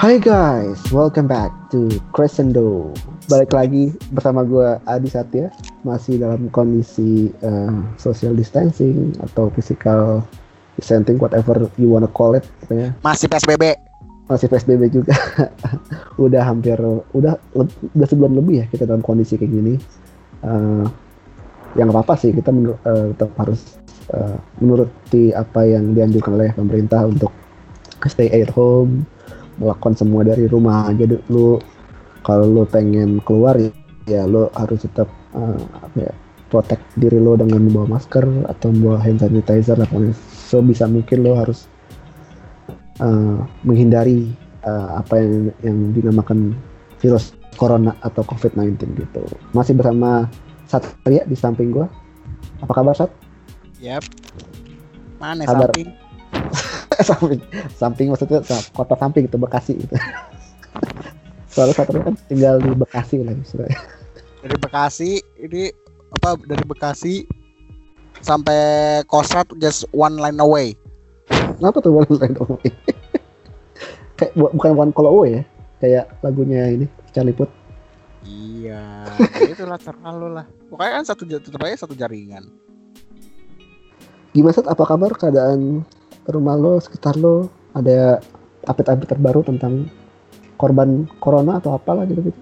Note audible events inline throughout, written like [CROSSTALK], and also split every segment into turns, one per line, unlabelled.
Hai guys, welcome back to Crescendo. Balik lagi bersama gue Adi Satya, masih dalam kondisi uh, social distancing atau physical distancing, whatever you wanna call it,
ya. Masih PSBB.
Masih PSBB juga. [LAUGHS] udah hampir, udah udah sebulan lebih ya kita dalam kondisi kayak gini. Uh, yang apa apa sih kita menur uh, tetap harus uh, menuruti apa yang dianjurkan oleh pemerintah untuk stay at home melakukan semua dari rumah jadi lu kalau lu pengen keluar ya lu harus tetap uh, apa ya protect diri lo dengan membawa masker atau membawa hand sanitizer lah pokoknya sebisa mungkin lo harus uh, menghindari uh, apa yang yang dinamakan virus corona atau covid-19 gitu masih bersama Satria di samping gua apa kabar Sat?
Yap. Mana kabar? samping? [LAUGHS]
samping samping maksudnya kota samping itu Bekasi itu [LAUGHS] soalnya satu kan tinggal di Bekasi lah misalnya
dari Bekasi ini apa dari Bekasi sampai Kostrad just one line away.
Kenapa tuh one line away? [LAUGHS] Kayak bukan one call away ya? Kayak lagunya ini Charlie Put
iya ya itulah terlalu lah. Pokoknya kan satu tetap aja satu jaringan.
Gimana apa kabar keadaan rumah lo sekitar lo ada update-update terbaru tentang korban corona atau apalah gitu gitu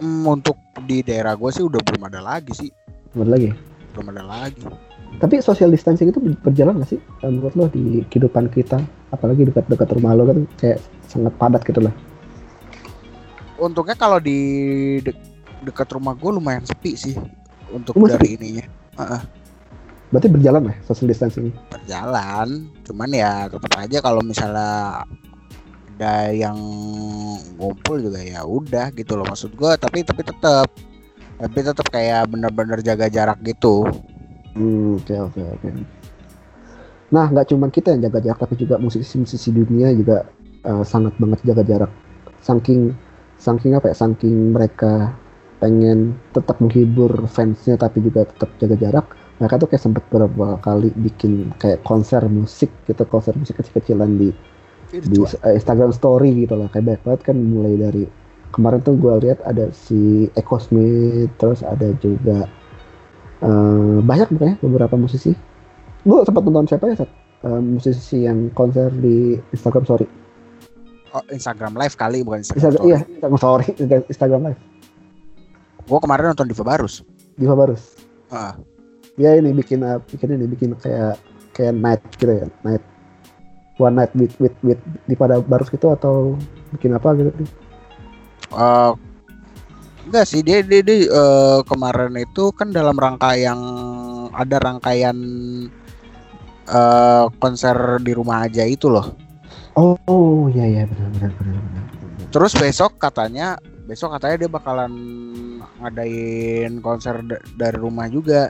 hmm, untuk di daerah gue sih udah belum ada lagi sih.
Belum ada lagi?
Belum ada lagi.
Tapi social distancing itu berjalan gak sih eh, menurut lo di kehidupan kita? Apalagi dekat-dekat rumah lo kan kayak sangat padat gitu lah.
Untungnya kalau di de dekat rumah gue lumayan sepi sih untuk dari ininya. Uh -uh.
Berarti berjalan ya social distancing?
Berjalan, cuman ya tetap aja kalau misalnya ada yang ngumpul juga ya udah gitu loh maksud gue tapi tapi tetap tapi tetap kayak bener-bener jaga jarak gitu.
Hmm, oke oke oke. Nah nggak cuma kita yang jaga jarak tapi juga musisi-musisi dunia juga uh, sangat banget jaga jarak. Saking saking apa ya? Saking mereka pengen tetap menghibur fansnya tapi juga tetap jaga jarak mereka tuh kayak sempet beberapa kali bikin kayak konser musik gitu konser musik kecil-kecilan di di uh, Instagram Story gitu lah. Kayak banyak banget kan mulai dari kemarin tuh gue lihat ada si Eko Smith terus ada juga uh, banyak makanya beberapa musisi. Lu sempat nonton siapa ya uh, musisi yang konser di Instagram Story?
Oh Instagram Live kali bukan Instagram, Instagram
Story. iya Instagram Story [LAUGHS] Instagram Live.
Gue kemarin nonton Diva Barus.
Diva Barus.
Uh
ya ini bikin uh, bikin ini bikin kayak kayak night gitu ya night. One night with with with di pada barus gitu atau bikin apa gitu?
Uh, enggak sih dia dia, dia uh, kemarin itu kan dalam rangka yang ada rangkaian uh, konser di rumah aja itu loh.
Oh, oh ya ya benar benar benar benar.
Terus besok katanya besok katanya dia bakalan ngadain konser dari rumah juga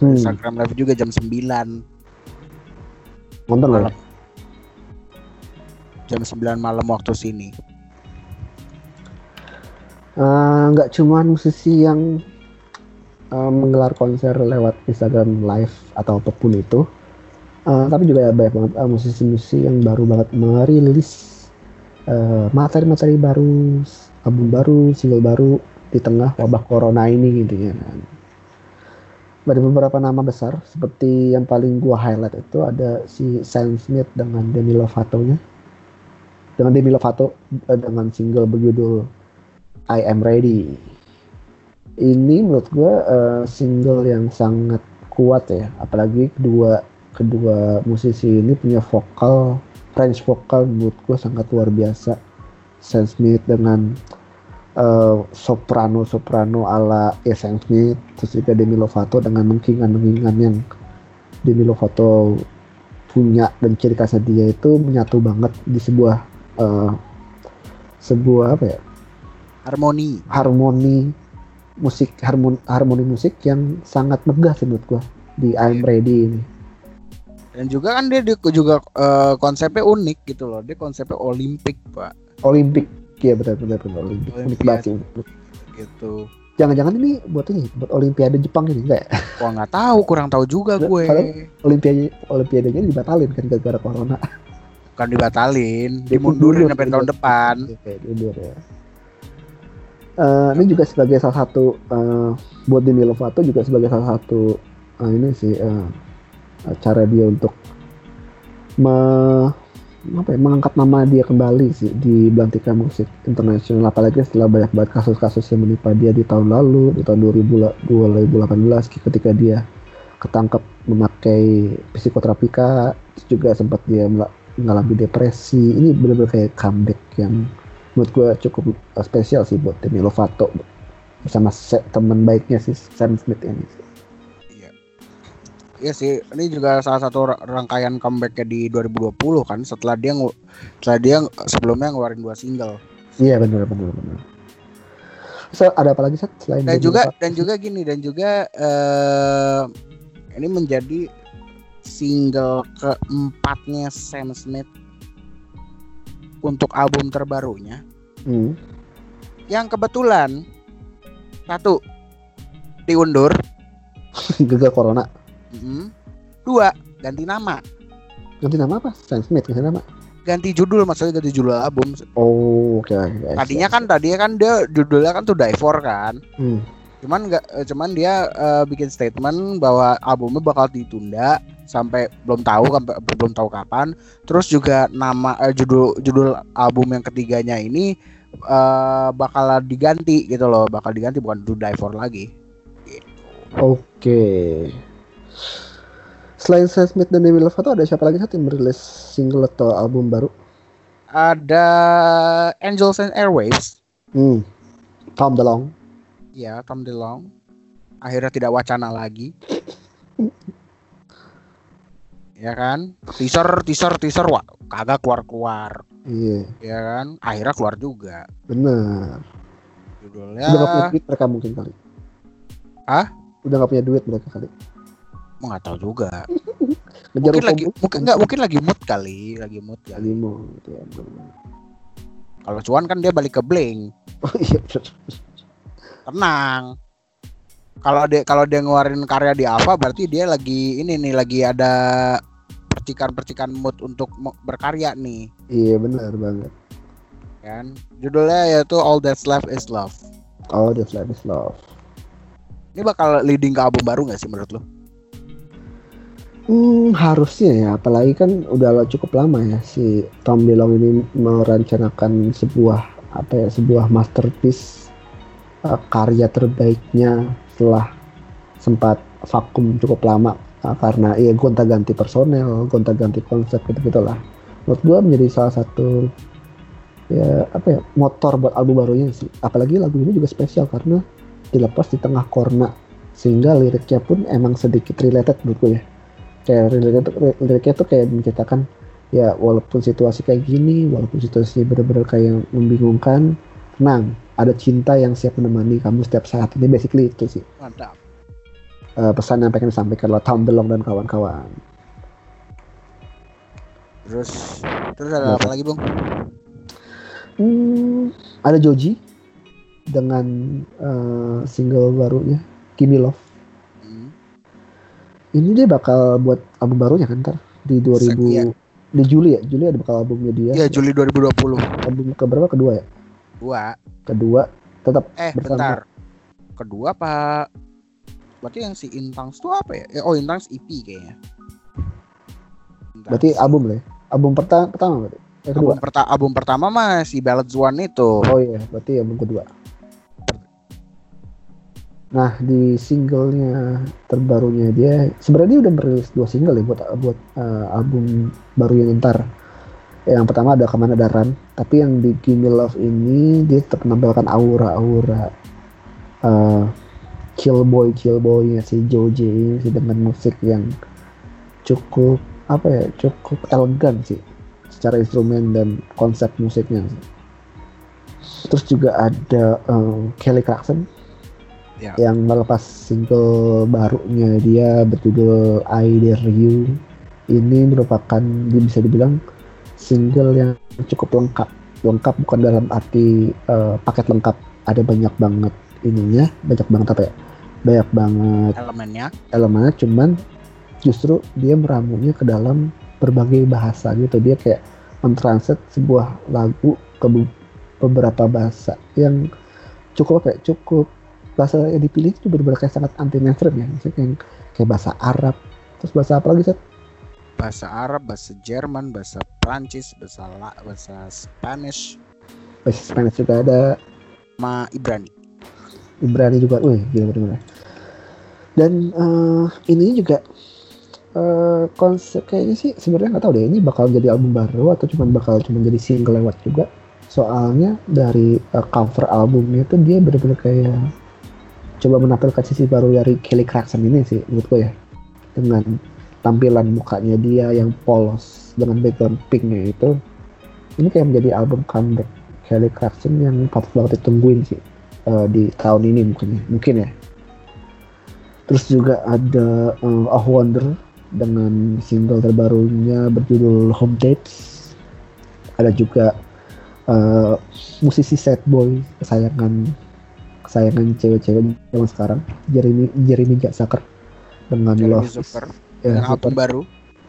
hmm. Instagram live juga jam 9
nonton
malam. jam 9 malam waktu sini
eh, nggak uh, cuma musisi yang uh, menggelar konser lewat Instagram live atau apa pun itu uh, tapi juga banyak banget uh, musisi-musisi yang baru banget merilis materi-materi uh, baru album baru single baru di tengah wabah corona ini gitu ya kan dari beberapa nama besar seperti yang paling gua highlight itu ada si Sam Smith dengan Demi Lovato-nya. Dengan Demi Lovato eh, dengan single berjudul I Am Ready. Ini menurut gua uh, single yang sangat kuat ya apalagi kedua kedua musisi ini punya vokal range vokal menurut gua sangat luar biasa. Sam Smith dengan uh, soprano soprano ala Sam Smith terus juga Demi Lovato dengan mengkingan mengkingan yang Demi Lovato punya dan ciri khasnya dia itu menyatu banget di sebuah uh, sebuah apa ya?
Harmoni.
Harmoni musik harmoni harmoni musik yang sangat megah sih menurut gua di I'm iya. Ready ini.
Dan juga kan dia, dia juga uh, konsepnya unik gitu loh. Dia konsepnya olimpik pak.
Olimpik Iya benar benar benar Olimpik banget
Gitu.
Jangan-jangan ini buat ini buat Olimpiade Jepang ini enggak ya? [LAUGHS]
Wah nggak tahu, kurang tahu juga gue.
Olimpiade Olimpiadenya dibatalin kan gara-gara corona.
Bukan dibatalin, dimundurin sampai tahun depan.
Oke, diundur ya. Uh, ini juga sebagai salah satu uh, buat Demi Lovato juga sebagai salah satu uh, ini sih uh, cara dia untuk me, apa ya, mengangkat nama dia kembali sih di belantika musik internasional apalagi setelah banyak banget kasus-kasus yang menimpa dia di tahun lalu di tahun 2000, 2018 ketika dia ketangkep memakai psikoterapika juga sempat dia mengalami depresi ini benar-benar kayak comeback yang menurut gue cukup uh, spesial sih buat Demi Lovato bersama teman baiknya sih Sam Smith ini
Iya. Iya sih, ini juga salah satu rangkaian comebacknya di 2020 kan setelah dia setelah dia sebelumnya ngeluarin dua single.
Iya benar benar benar. So, ada apa lagi Sat,
selain dan juga Lovato? dan juga gini dan juga uh, ini menjadi single keempatnya Sam Smith untuk album terbarunya. Hmm. Yang kebetulan satu diundur. [LAUGHS]
Gagal corona.
Hmm. Dua ganti nama.
Ganti nama apa? Sam Smith ganti nama.
Ganti judul maksudnya ganti judul album.
Oh, oke. Okay,
okay. Tadinya kan tadinya kan dia judulnya kan tuh Diver kan. Hmm. Cuman nggak eh, cuman dia uh, bikin statement bahwa albumnya bakal ditunda sampai belum tahu sampai belum tahu kapan. Terus juga nama eh, judul judul album yang ketiganya ini uh, bakal diganti gitu loh, bakal diganti bukan To Die For lagi.
Gitu. Oke. Okay. Selain Sam Smith dan Demi Lovato ada siapa lagi yang merilis single atau album baru?
Ada Angels and Airwaves.
Hmm. Tom DeLonge.
Ya, Tom DeLonge. Akhirnya tidak wacana lagi [LAUGHS] ya kan teaser teaser teaser wah kagak keluar keluar
iya
ya kan akhirnya keluar juga
benar
judulnya
udah gak punya duit mereka mungkin kali
ah
udah gak punya duit mereka kali
mau nggak tahu juga [LAUGHS] mungkin lagi mungkin nggak mungkin lagi mood kali lagi mood kali
lagi mood ya
kalau cuan kan dia balik ke bling
oh iya
tenang kalau dia kalau dia ngeluarin karya di Alpha berarti dia lagi ini nih lagi ada percikan-percikan mood untuk berkarya nih.
Iya benar banget.
Kan judulnya yaitu All That's Left Is Love.
All That's Left Is Love.
Ini bakal leading ke album baru gak sih menurut lo?
Hmm, harusnya ya, apalagi kan udah cukup lama ya si Tom DeLonge ini merencanakan sebuah apa ya, sebuah masterpiece uh, karya terbaiknya setelah sempat vakum cukup lama uh, karena ya gonta ganti personel, gonta ganti konsep gitu gitulah. Menurut gue menjadi salah satu ya apa ya motor buat album barunya sih. Apalagi lagu ini juga spesial karena dilepas di tengah korna sehingga liriknya pun emang sedikit related menurut gue ya. Kayak liriknya, liriknya tuh kayak menceritakan ya walaupun situasi kayak gini, walaupun situasi benar-benar kayak membingungkan, tenang, ada cinta yang siap menemani kamu setiap saat. Ini basically itu sih.
Mantap.
Uh, pesan yang pengen disampaikan oleh Tom DeLonge dan kawan-kawan.
Terus terus ada apa? lagi bung?
Hmm, ada Joji dengan uh, single barunya Kimi Love. Ini dia bakal buat album barunya kan ntar di 2000 ya. di Juli ya Juli ada bakal albumnya dia
Iya Juli 2020
album keberapa kedua ya
Dua.
Kedua tetap
eh bersama. bentar. Kedua Pak. Berarti yang si Intangs itu apa ya? Eh, oh Intangs EP kayaknya.
Intangs. Berarti album lah ya? Album pertama pertama berarti.
Eh, kedua. Album, perta album pertama mah si Ballad One itu.
Oh iya, berarti album kedua. Nah di singlenya terbarunya dia sebenarnya dia udah merilis dua single ya buat buat uh, album baru yang ntar. Yang pertama ada ke mana daran tapi yang di Gimme Love ini dia tetap menampilkan aura-aura uh, chill boy chill boy ya si Joji ini sih dengan musik yang cukup apa ya cukup elegan sih secara instrumen dan konsep musiknya. Terus juga ada um, Kelly Clarkson ya. yang melepas single barunya dia berjudul I Dare You. Ini merupakan bisa dibilang single yang cukup lengkap. Lengkap bukan dalam arti uh, paket lengkap. Ada banyak banget ininya. Banyak banget apa ya? Banyak banget
elemennya.
elemennya. Cuman justru dia meramunya ke dalam berbagai bahasa gitu. Dia kayak mentranslate sebuah lagu ke beberapa bahasa yang cukup ya, cukup bahasa yang dipilih itu benar-benar kayak sangat anti mainstream ya. Misalnya kayak, kayak bahasa Arab. Terus bahasa apa lagi Seth?
bahasa Arab bahasa Jerman bahasa Prancis bahasa La, bahasa Spanish.
Bahasa Spanish juga ada.
Sama Ibrani.
Ibrani juga wih gila benar dan uh, ini juga uh, konsep kayaknya sih sebenarnya nggak tahu deh ini bakal jadi album baru atau cuma bakal cuma jadi single lewat juga? Soalnya dari uh, cover albumnya tuh dia benar-benar kayak coba menampilkan sisi baru dari Kelly Clarkson ini sih menurut gue ya. Dengan tampilan mukanya dia yang polos dengan background pinknya itu ini kayak menjadi album comeback Kelly Clarkson yang patut banget ditungguin sih uh, di tahun ini mungkin mungkin ya. Terus juga ada uh, A Wonder dengan single terbarunya berjudul Home Dates ada juga uh, musisi sad boy kesayangan kesayangan cewek-cewek zaman sekarang. Jeremy Jeremy Jacksaker dengan Jeremy Love
Zucker. Ya, dengan album baru.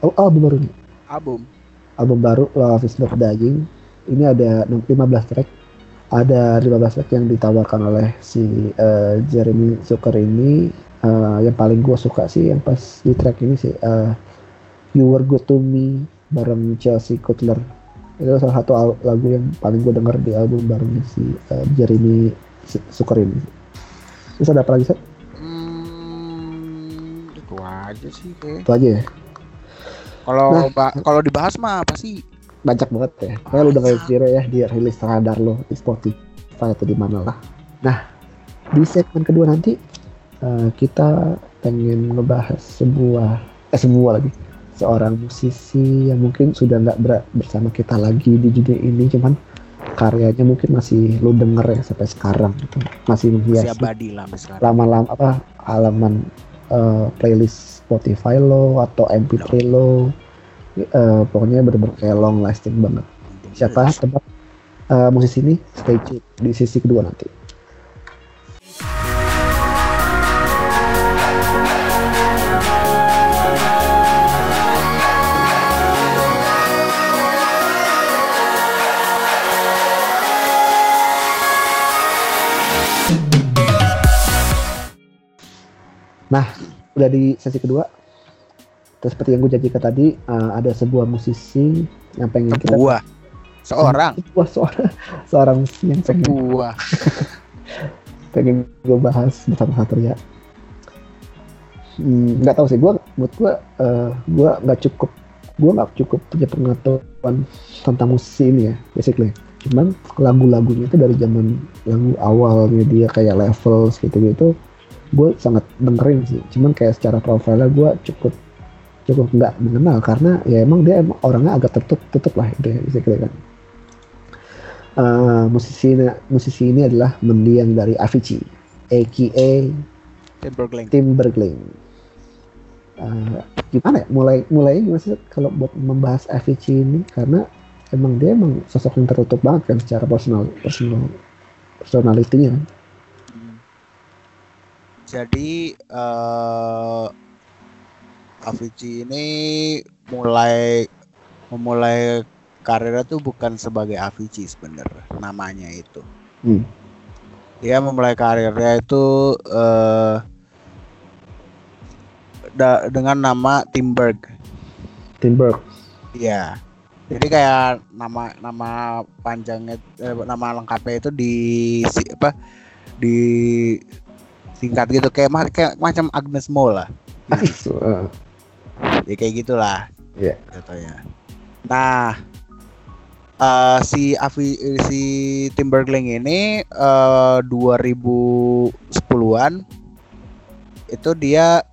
Oh album baru nih.
Album.
Album baru Love is Not Dying. Ini ada 15 track. Ada 15 track yang ditawarkan oleh si uh, Jeremy Zucker ini. Uh, yang paling gue suka sih yang pas di track ini sih uh, You Were Good to Me bareng Chelsea Cutler itu salah satu lagu yang paling gue denger di album barunya si uh, Jeremy suker ini terus ada apa lagi sih
hmm, itu aja sih kayak.
itu aja ya?
Kalau nah, kalau dibahas mah apa sih?
Banyak banget ya. Kayak lu dengerin sendiri ya di rilis radar lo di Spotify atau di mana lah. Nah di segmen kedua nanti uh, kita pengen ngebahas sebuah eh sebuah lagi. Seorang musisi yang mungkin sudah nggak bersama kita lagi di dunia ini cuman karyanya mungkin masih lu denger ya sampai sekarang gitu. Masih menghiasi lama-lama apa halaman uh, playlist Spotify lo atau MP3 lo. Uh, pokoknya bener-bener kayak long lasting banget. Siapa? Tebak. Uh, musisi ini stay tune di sisi kedua nanti udah di sesi kedua. Terus seperti yang gue janjikan tadi, uh, ada sebuah musisi yang pengen kita
sebuah seorang
sebuah seorang seorang musisi yang pengen
sebuah [LAUGHS]
pengen gue bahas bersama satu ya. Hmm, nggak tahu sih, gue buat gue uh, gue nggak cukup gue nggak cukup punya pengetahuan tentang musisi ini ya, basically. Cuman lagu-lagunya itu dari zaman lagu awalnya dia kayak levels gitu-gitu gue sangat dengerin sih. Cuman kayak secara profilnya gue cukup cukup nggak mengenal karena ya emang dia emang orangnya agak tertutup tutup lah itu ya bisa kira kan. Uh, musisi musisi ini adalah mendiang dari Avicii aka
Timberlake.
Timberlake. Uh, gimana ya? Mulai mulai gimana sih kalau buat membahas Avicii ini? Karena emang dia emang sosok yang tertutup banget kan secara personal personal personalitinya kan
jadi uh, Avicii ini mulai memulai karirnya tuh bukan sebagai Avicii sebenarnya namanya itu. Hmm. Dia memulai karirnya itu uh, da dengan nama Timberg.
Timberg.
Iya. Jadi kayak nama nama panjangnya eh, nama lengkapnya itu di si, apa di singkat gitu kayak kayak macam Agnes Mo lah. [LAUGHS] Gitu. ya kayak gitulah. Yeah. ya. Nah, uh, si Avi si Timberlake ini uh, 2010-an itu dia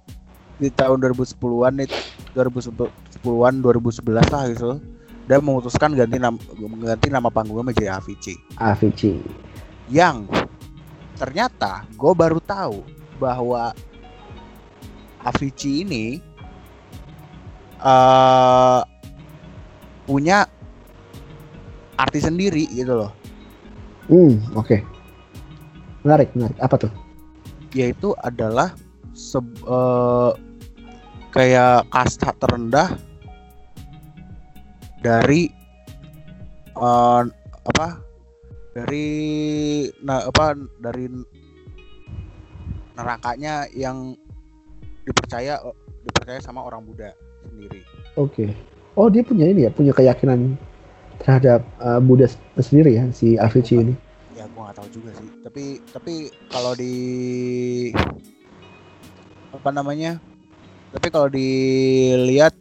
di tahun 2010-an itu 2010-an 2011 lah gitu dia memutuskan ganti nama ganti nama panggungnya menjadi Avicii.
Avicii.
Yang ternyata gue baru tahu bahwa Avicii ini uh, punya artis sendiri gitu loh.
Hmm, oke. Okay. Menarik, menarik. Apa tuh?
Yaitu adalah se uh, kayak kasta terendah dari uh, apa dari nah apa dari nerakanya yang dipercaya dipercaya sama orang Buddha sendiri.
Oke. Okay. Oh dia punya ini ya, punya keyakinan terhadap uh, Buddha sendiri ya si Avicii ini.
Ya gua nggak tahu juga sih. Tapi tapi kalau di apa namanya? Tapi kalau dilihat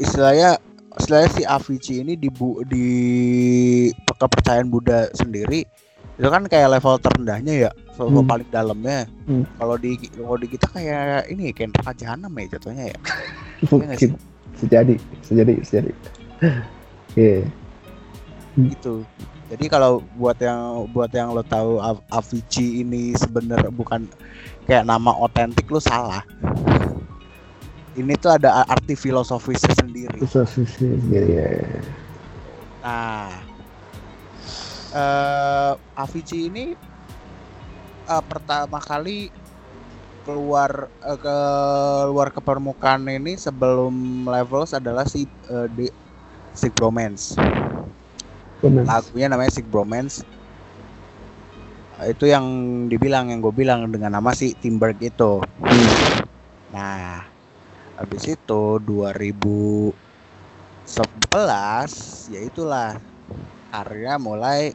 istilahnya istilahnya si Avicii ini di di kepercayaan Buddha sendiri itu kan kayak level terendahnya ya level hmm. paling dalamnya. Hmm. kalau di kalau di kita kayak ini kayak neraka jahanam ya jatuhnya ya. [LAUGHS]
Mungkin. Sejadi sejadi sejadi
yeah. gitu. Jadi kalau buat yang buat yang lo tahu Avicii ini sebenarnya bukan kayak nama otentik lo salah ini tuh ada arti filosofisnya sendiri
filosofisnya sendiri ya
nah uh, Avicii ini uh, pertama kali keluar uh, keluar ke permukaan ini sebelum levels adalah si uh, di Sick Bromance. Bromance. Lagunya namanya Sick Bromance. Uh, itu yang dibilang yang gue bilang dengan nama si Timberg itu. Hmm. Nah, habis itu 2011 ya itulah karya mulai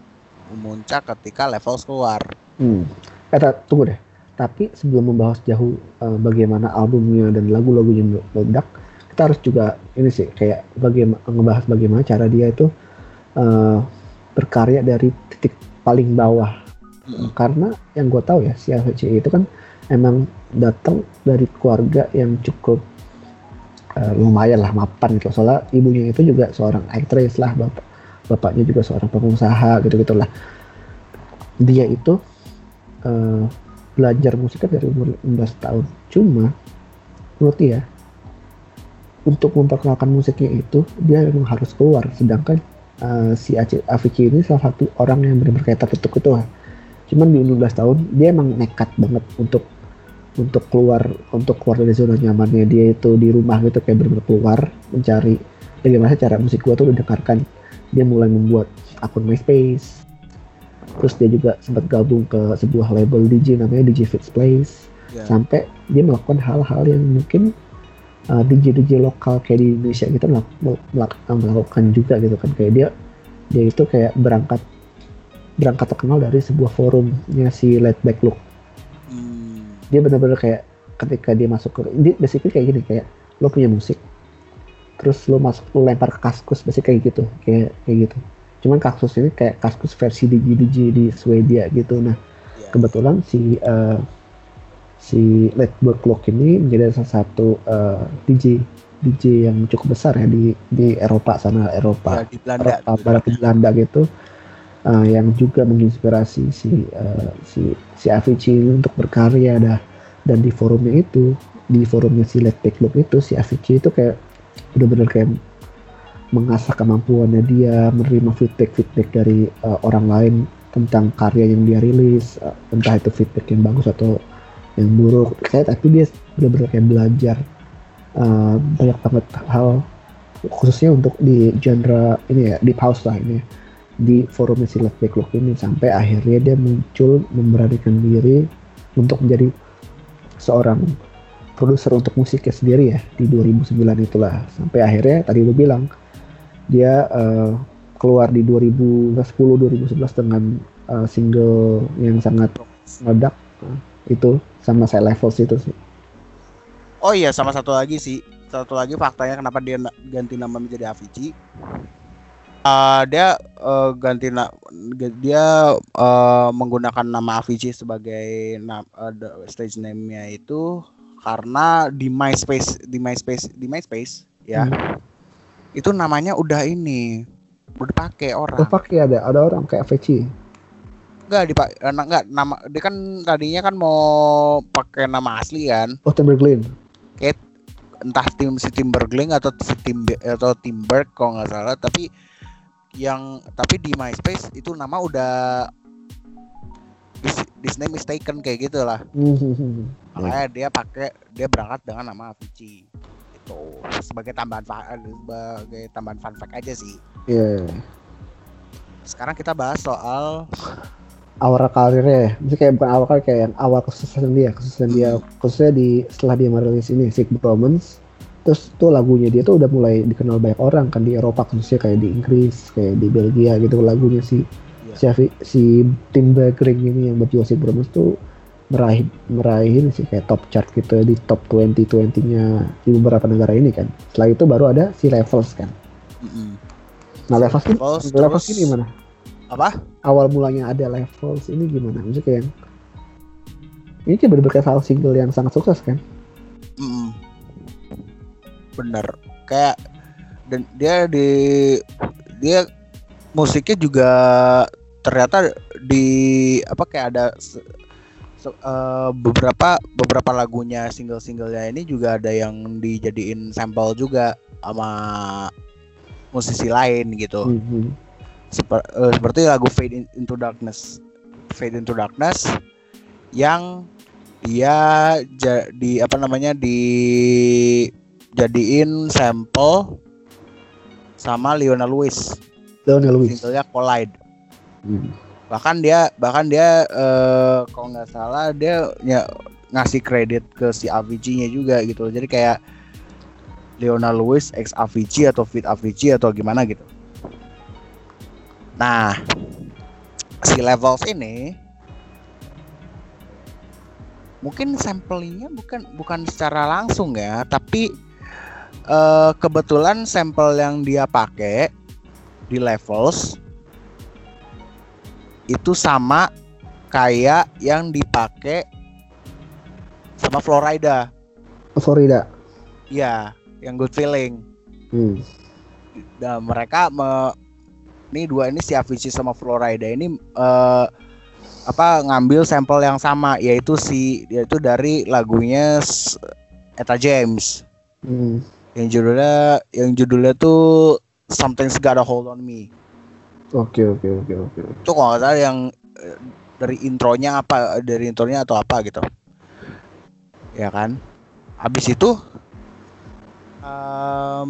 memuncak ketika level keluar.
Hmm. Eh, tunggu deh. Tapi sebelum membahas jauh uh, bagaimana albumnya dan lagu-lagunya meledak, kita harus juga ini sih kayak bagaimana ngebahas bagaimana cara dia itu uh, berkarya dari titik paling bawah. Hmm. Karena yang gue tahu ya si AVC itu kan emang datang dari keluarga yang cukup uh, lumayan lah mapan gitu. Soalnya ibunya itu juga seorang aktris lah, bapak bapaknya juga seorang pengusaha gitu gitulah dia itu uh, belajar musik kan dari umur 15 tahun. Cuma menurut dia untuk memperkenalkan musiknya itu dia memang harus keluar. Sedangkan uh, si Avicii ini salah satu orang yang benar-benar kayak tertutup itu lah. Cuman di 16 tahun dia emang nekat banget untuk untuk keluar untuk keluar dari zona nyamannya dia itu di rumah gitu kayak benar-benar keluar mencari bagaimana cara musik gua tuh didengarkan dia mulai membuat akun MySpace terus dia juga sempat gabung ke sebuah label DJ namanya DJ Fits Place yeah. sampai dia melakukan hal-hal yang mungkin uh, DJ DJ lokal kayak di Indonesia kita melakukan, melakukan juga gitu kan kayak dia dia itu kayak berangkat berangkat terkenal dari sebuah forumnya si Let Back Look. Dia benar-benar kayak ketika dia masuk ke dia basically kayak gini kayak lo punya musik terus lo masuk lo lempar ke kaskus pasti kayak gitu kayak kayak gitu. Cuman kaskus ini kayak kaskus versi DJ DJ di Swedia gitu. Nah yeah. kebetulan si uh, si Letburg Clock ini menjadi salah satu uh, eh, DJ DJ yang cukup besar ya di di Eropa sana Eropa, ya, di Belanda, Eropa di Barat di Belanda gitu uh, yang juga menginspirasi si uh, si si Avicii untuk berkarya dah. Dan di forumnya itu di forumnya si Let Look itu si Avicii itu kayak benar-benar kayak mengasah kemampuannya dia menerima feedback feedback dari uh, orang lain tentang karya yang dia rilis uh, entah itu feedback yang bagus atau yang buruk. Saya tapi dia benar-benar kayak belajar uh, banyak banget hal khususnya untuk di genre ini ya di pause lah ini di forum silat backlog ini sampai akhirnya dia muncul memberanikan diri untuk menjadi seorang produser untuk musiknya sendiri ya di 2009 itulah. Sampai akhirnya tadi lu bilang dia uh, keluar di 2010 2011 dengan uh, single yang sangat meledak uh, itu sama saya levels itu sih.
Oh iya sama satu lagi sih. Satu lagi faktanya kenapa dia ganti nama menjadi Avicii uh, dia uh, ganti na dia uh, menggunakan nama Avicii sebagai na uh, stage name-nya itu karena di MySpace di MySpace di MySpace ya hmm. itu namanya udah ini udah pakai orang.
Udah pakai ada ada orang kayak Veci.
Enggak di enggak nama dia kan tadinya kan mau pakai nama asli kan.
Oh Timberglen.
Kayak entah tim si Timberglen atau si Tim atau Timberg kalau nggak salah tapi yang tapi di MySpace itu nama udah this, this name is taken kayak gitu lah. Hmm, hmm, hmm, makanya dia pakai dia berangkat dengan nama Avicii gitu sebagai tambahan sebagai tambahan fun fact aja sih
Iya.
sekarang kita bahas soal
awal karirnya ya. Maksudnya kayak bukan awal karir kayak yang awal kesuksesan dia, kesuksesan dia khususnya di setelah dia merilis ini Sick Bromance. Terus tuh lagunya dia tuh udah mulai dikenal banyak orang kan di Eropa khususnya kayak di Inggris, kayak di Belgia gitu lagunya si
Iya.
si, si Tim Bergering ini yang berjual Sick Bromance tuh meraih meraih sih kayak top chart gitu ya, di top 20 20-nya di beberapa negara ini kan. Setelah itu baru ada si Levels kan.
Mm-mm.
Nah, Levels ini
Levels,
Levels ini gimana?
apa
awal mulanya ada levels ini gimana? Maksudnya kayak yang ini kayak bener-bener kayak single yang sangat sukses kan?
Mm-mm. Bener. Kayak dan dia di dia musiknya juga ternyata di apa kayak ada se- eh, beberapa beberapa lagunya single-singlenya ini juga ada yang dijadiin sampel juga sama musisi lain gitu.
Mhm.
Seper- eh, seperti lagu Fade In- Into Darkness. Fade Into Darkness yang dia jadi apa namanya dijadiin sampel sama Leona Lewis
Lionel Lewis.
singlenya Collide
Hmm.
bahkan dia bahkan dia eh, kalau nggak salah dia ya, ngasih kredit ke si Avicii-nya juga gitu jadi kayak Leona Lewis ex Avicii atau fit Avicii atau gimana gitu nah si Levels ini mungkin samplingnya bukan bukan secara langsung ya tapi eh, kebetulan sampel yang dia pakai di Levels itu sama kayak yang dipakai sama Florida.
Florida.
Iya, yang good feeling.
Hmm.
Dan mereka me, ini dua ini si Avicii sama Florida ini eh, apa ngambil sampel yang sama yaitu si yaitu dari lagunya Eta James
Hmm.
Yang judulnya yang judulnya tuh Something's Got a Hold on Me.
Oke oke oke oke.
itu kalau nggak salah yang eh, dari intronya apa dari intronya atau apa gitu ya kan habis itu em,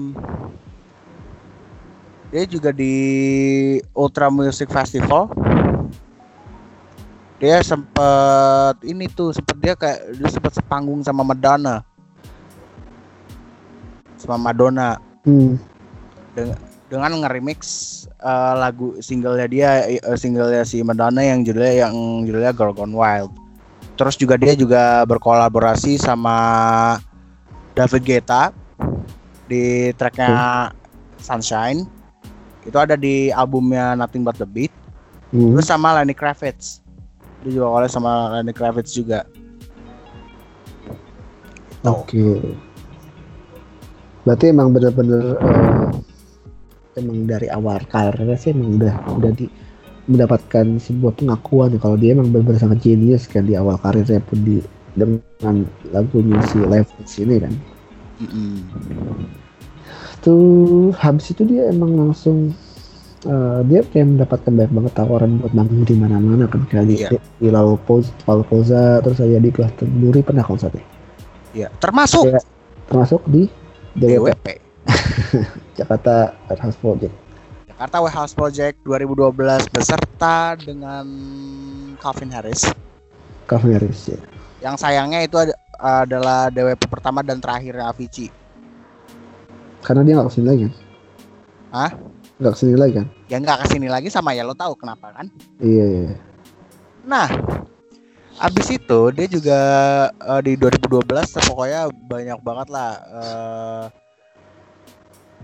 dia juga di Ultra Music Festival dia sempet ini tuh sempet dia kayak dia sempet sepanggung sama Madonna sama Madonna
Hmm.
dengan nge-remix eh, lagu singlenya dia eh, singlenya si Madonna yang judulnya yang judulnya Girl Gone Wild. Terus juga dia juga berkolaborasi sama David Guetta di tracknya Sunshine. Itu ada di albumnya Nothing But The Beat.
Hmm.
Terus sama Lenny Kravitz. Dia juga oleh sama Lenny Kravitz juga. Gitu.
Oke. Berarti emang bener-bener eh, emang dari awal karirnya sih emang udah udah di mendapatkan sebuah pengakuan ya kalau dia emang bener-bener sangat jenius kan di awal karirnya pun di dengan lagunya si Levels ini kan.
Mm-mm.
Tuh habis itu dia emang langsung eh, dia kayak mendapatkan banyak banget tawaran buat manggung di mana-mana kan kayak di,
Iya.
di Lollapalooza, Lollapalooza terus saya di Glastonbury pernah konsernya
Ya, termasuk
Iya. termasuk di DWP. [LAUGHS] Jakarta Art House Project.
Jakarta Warehouse Project 2012 beserta dengan Calvin Harris.
Calvin Harris ya.
Yang sayangnya itu ad- adalah DWP pertama dan terakhirnya Avicii.
Karena dia nggak ke sini lagi kan?
Hah?
Nggak ke sini lagi kan?
Ya nggak ke sini lagi sama ya lo tahu kenapa kan?
Iya iya. iya.
Nah, abis itu dia juga eh, di 2012 pokoknya banyak banget lah eh,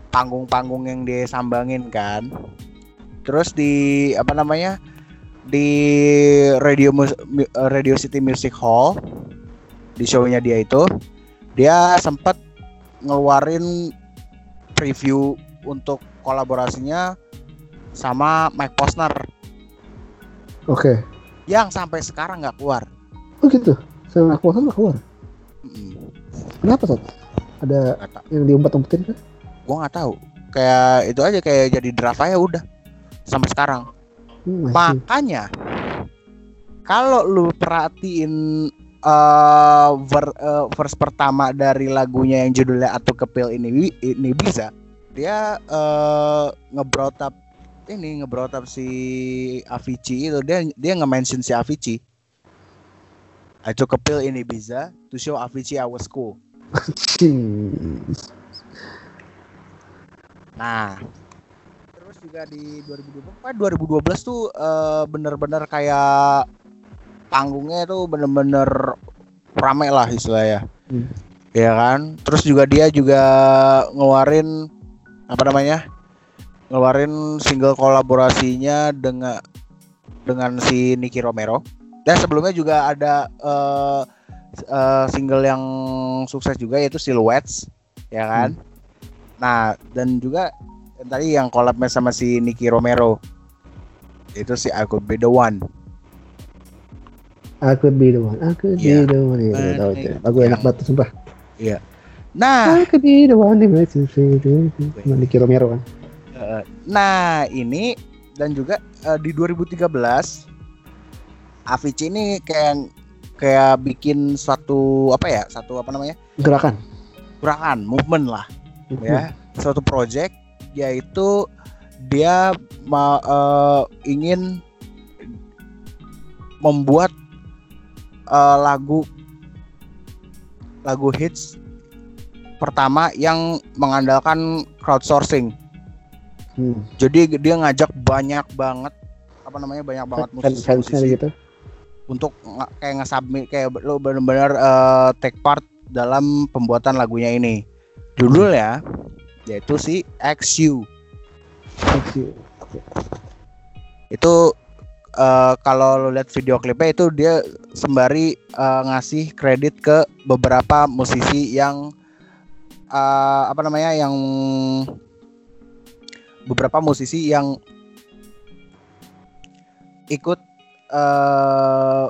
panggung-panggung yang dia sambangin kan. Terus di apa namanya di radio eh, Radio City Music Hall di show-nya dia itu dia sempat ngeluarin preview untuk kolaborasinya sama Mike Posner
Oke.
Yang sampai sekarang nggak keluar.
Oh gitu. Saya nggak keluar nggak keluar.
Mm-mm.
Kenapa Sat? Ada yang diumpet-umpetin kan?
gua nggak tahu kayak itu aja kayak jadi draft aja udah sampai sekarang
Hmm,
makanya kalau lu perhatiin uh, ver, uh, verse pertama dari lagunya yang judulnya Atu Kepil ini ini bisa dia uh, nge up ini nge up si Avicii itu. Dia dia nge-mention si Avicii. Atu Kepil ini bisa to show Avicii I was cool. [LAUGHS] Nah terus juga di 2012 2012 tuh uh, bener-bener kayak panggungnya tuh bener-bener rame lah istilahnya. Hmm. ya kan? Terus juga dia juga ngeluarin apa namanya ngeluarin single kolaborasinya dengan dengan si Nicky Romero dan sebelumnya juga ada uh, uh, single yang sukses juga yaitu Silhouettes ya kan hmm. nah dan juga tadi yang collabnya sama si Nicky Romero itu si I Could Be The One
Aku be the one, aku yeah. be the one. Ya, tahu itu. Lagu enak banget sumpah.
Iya. Nah,
aku be the one Cuma Nicky Romero kan.
Nah, ini dan juga uh, di 2013 Avicii ini kayak kayak bikin suatu apa ya? Satu apa namanya?
Gerakan.
Gerakan, movement lah. Movement. Ya, suatu project yaitu dia ma, uh, ingin membuat uh, lagu lagu hits pertama yang mengandalkan crowdsourcing. Hmm. Jadi dia ngajak banyak banget apa namanya banyak banget musisi-musisi gitu. Untuk kayak nge-submit kayak lo benar-benar uh, take part dalam pembuatan lagunya ini. Dulu ya yaitu si XU. XU. Itu uh, kalau lo lihat video klipnya itu dia sembari uh, ngasih kredit ke beberapa musisi yang uh, apa namanya yang beberapa musisi yang ikut uh,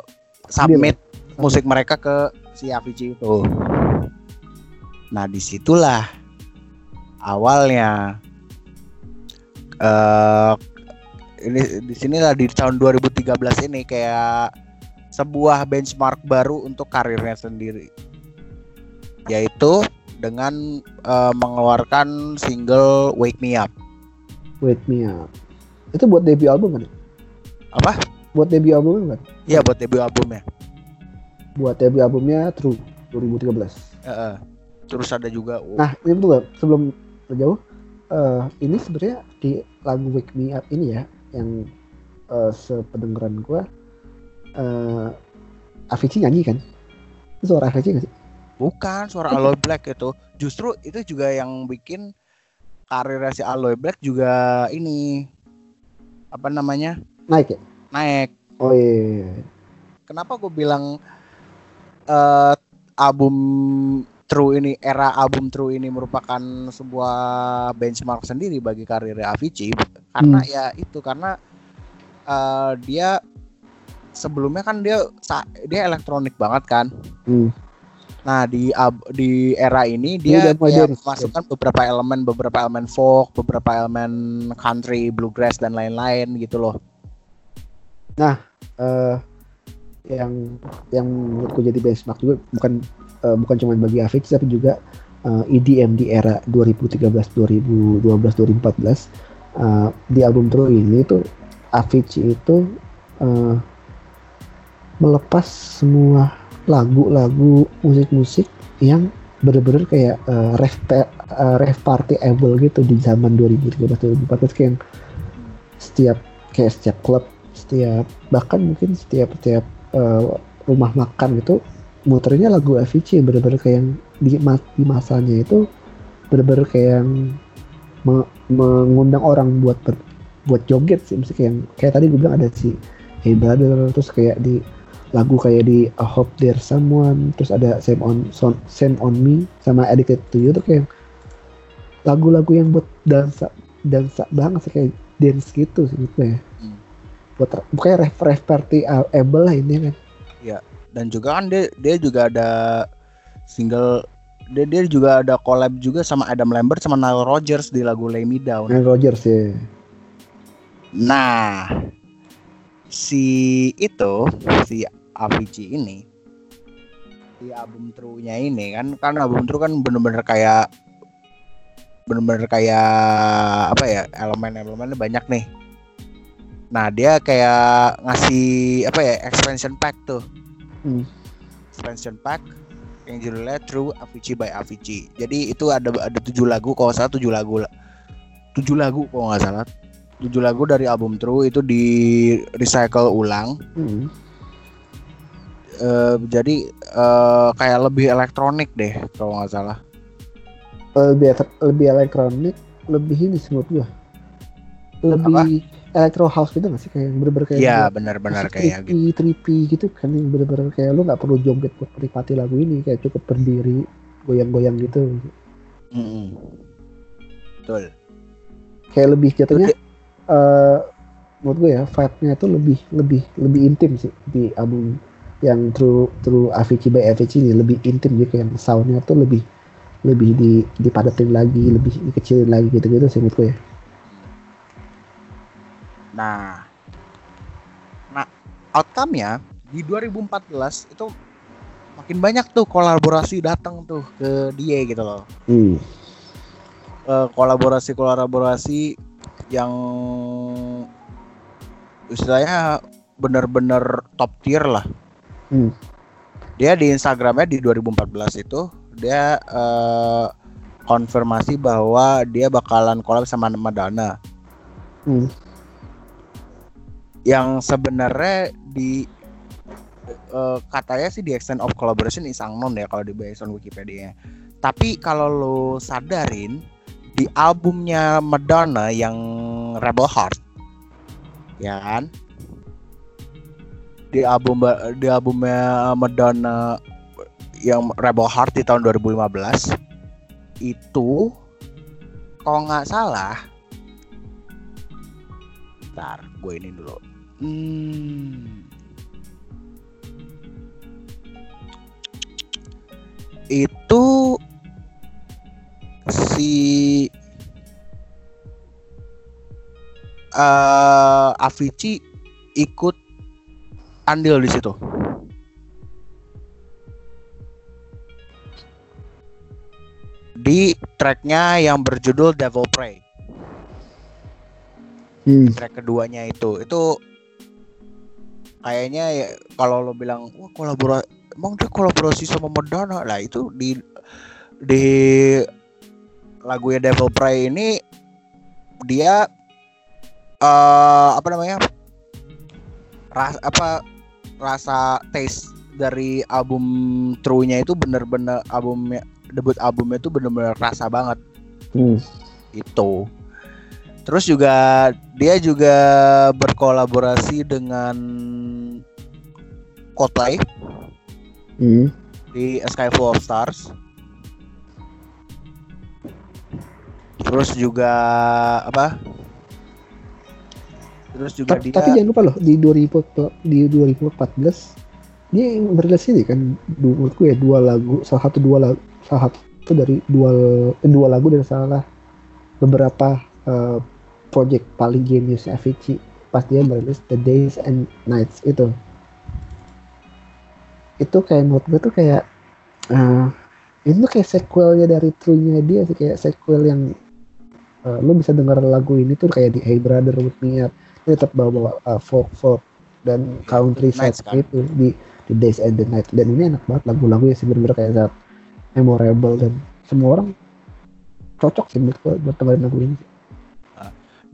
submit musik mereka ke si Avicii itu. Nah di situlah awalnya uh, ini di sini lah di tahun 2013 ini kayak sebuah benchmark baru untuk karirnya sendiri yaitu dengan uh, mengeluarkan single Wake Me Up.
Wake Me Up. Itu buat debut album kan?
Apa?
Buat debut album kan?
Iya, buat debut albumnya.
Buat debut albumnya True 2013. Uh, uh.
Terus ada juga
oh. Nah, ini betul gak? Sebelum jauh uh, ini sebenarnya di lagu Wake Me Up ini ya yang uh, sependengaran gue uh, Avicii nyanyi kan itu suara Avicii gak sih
bukan suara Aloy Black itu justru itu juga yang bikin karir si Aloy Black juga ini apa namanya
naik ya
naik
oh iya, iya, iya.
kenapa gue bilang uh, album True ini era album True ini merupakan sebuah benchmark sendiri bagi karir Avicii karena hmm. ya itu karena uh, dia sebelumnya kan dia dia elektronik banget kan. Hmm. Nah di di era ini dia, dia, dia masukkan beberapa elemen beberapa elemen folk, beberapa elemen country, bluegrass dan lain-lain gitu loh.
Nah uh, yang yang menurutku jadi benchmark juga bukan uh, bukan cuma bagi Avicii tapi juga uh, eh, EDM di era 2013, 2012, 2014 uh, di album True ini tuh Avicii itu uh, melepas semua lagu-lagu musik-musik yang bener-bener kayak uh, rave uh, rave party able gitu di zaman 2013 2014 kayak yang setiap kayak setiap klub setiap bahkan mungkin setiap setiap uh, rumah makan gitu muternya lagu Avicii bener-bener kayak yang di, di masanya itu bener-bener kayak yang me, mengundang orang buat ber, buat joget sih. Mesti kayak yang, kayak tadi gue bilang ada si Hey Brother terus kayak di lagu kayak di I Hope There's Someone terus ada Same on Same on Me sama Addicted to You tuh kayak lagu-lagu yang buat dansa dansa banget sih kayak dance gitu sih gitu ya hmm. buat bukannya ref ref party able lah ini kan
ya dan juga kan dia dia juga ada single dia dia juga ada collab juga sama Adam Lambert sama Nile Rodgers di lagu Lay Me Down.
Nile Rodgers ya.
Nah, si itu si Avicii ini di album True-nya ini kan kan album True kan bener-bener kayak bener-bener kayak apa ya elemen-elemennya banyak nih. Nah dia kayak ngasih apa ya expansion pack tuh.
Hmm.
Expansion pack yang judulnya True Avicii by Avicii. Jadi itu ada ada tujuh lagu kalau salah tujuh lagu. Tujuh lagu kalau nggak salah. Tujuh lagu dari album True itu di recycle ulang.
Hmm.
Eh, jadi eh, kayak lebih elektronik deh kalau nggak salah.
lebih lebih elektronik lebih ini menurut gua lebih electro house gitu nggak sih kayak yang bener-bener kayak
Iya benar-benar
musik
kayak gitu.
trippy, trippy gitu kan yang bener-bener kayak lu nggak perlu joget buat menikmati lagu ini kayak cukup berdiri goyang-goyang gitu
Mm-mm. Betul.
kayak lebih jatuhnya eh menurut gue ya vibe-nya itu lebih lebih lebih intim sih di album yang True True Avicii by Avicii ini lebih intim gitu kayak soundnya tuh lebih lebih di dipadatin lagi lebih dikecilin lagi gitu-gitu sih menurut gue ya
Nah, nah outcome-nya di 2014 itu makin banyak tuh kolaborasi datang tuh ke dia gitu loh.
hmm.
Eh, kolaborasi-kolaborasi yang istilahnya bener-bener top tier lah.
Hmm.
Dia di Instagramnya di 2014 itu dia eh, konfirmasi bahwa dia bakalan collab sama Madonna.
Hmm.
yang sebenarnya di eh, katanya sih di extent of collaboration is unknown ya kalau di based on Wikipedia. Tapi kalau lo sadarin di albumnya Madonna yang Rebel Heart, ya kan? Di album di albumnya Madonna yang Rebel Heart di tahun 2015 itu kalau nggak salah Bentar, gue ini dulu. Hmm. Itu si eh Avicii ikut andil di situ. Di tracknya yang berjudul Devil Pray
Hmm.
track keduanya itu itu kayaknya ya kalau lo bilang wah kolaborasi emang dia kolaborasi sama Madonna lah itu di di lagunya Devil Pray ini dia eh apa namanya ras apa rasa taste dari album True-nya itu bener-bener albumnya debut albumnya itu bener-bener rasa banget
Hmm.
itu. Terus juga dia juga berkolaborasi dengan Coldplay
Hmm.
di A Sky Full of Stars. Terus juga apa? Terus juga
tapi,
dia
tapi jangan lupa loh di 2000 di 2014 dia yang merilis ini kan du- menurut gue ya, dua lagu salah satu dua lagu salah satu dari dua eh, dua lagu dari salah beberapa eh, project paling genius Avicii pas dia merilis The Days and Nights itu. Itu kayak menurut gue tuh kayak eh ini tuh kayak sequelnya dari True-nya dia sih kayak sequel yang eh, lu bisa dengar lagu ini tuh kayak di Hey Brother With Me Up tetap bawa bawa folk folk dan country side
kan?
itu di The Days and the Night. Dan ini enak banget lagu-lagu ya bener-bener kayak sangat memorable dan semua orang cocok sih menurut gue buat dengerin lagu ini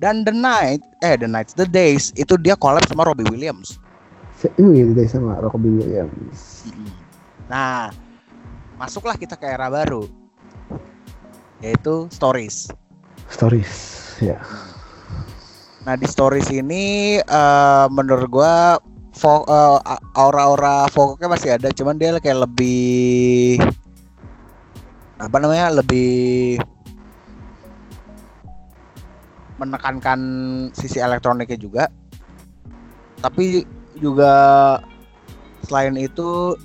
dan The Night eh The Nights The Days itu dia collab sama Robbie Williams.
Se- ini The Days sama Robbie Williams.
Nah, masuklah kita ke era baru yaitu Stories.
stories ya
Nah di stories ini eh, menurut fo- eh, a- aura-aura vokalnya masih ada, cuman dia kayak lebih apa namanya lebih menekankan sisi elektroniknya juga. Tapi juga selain itu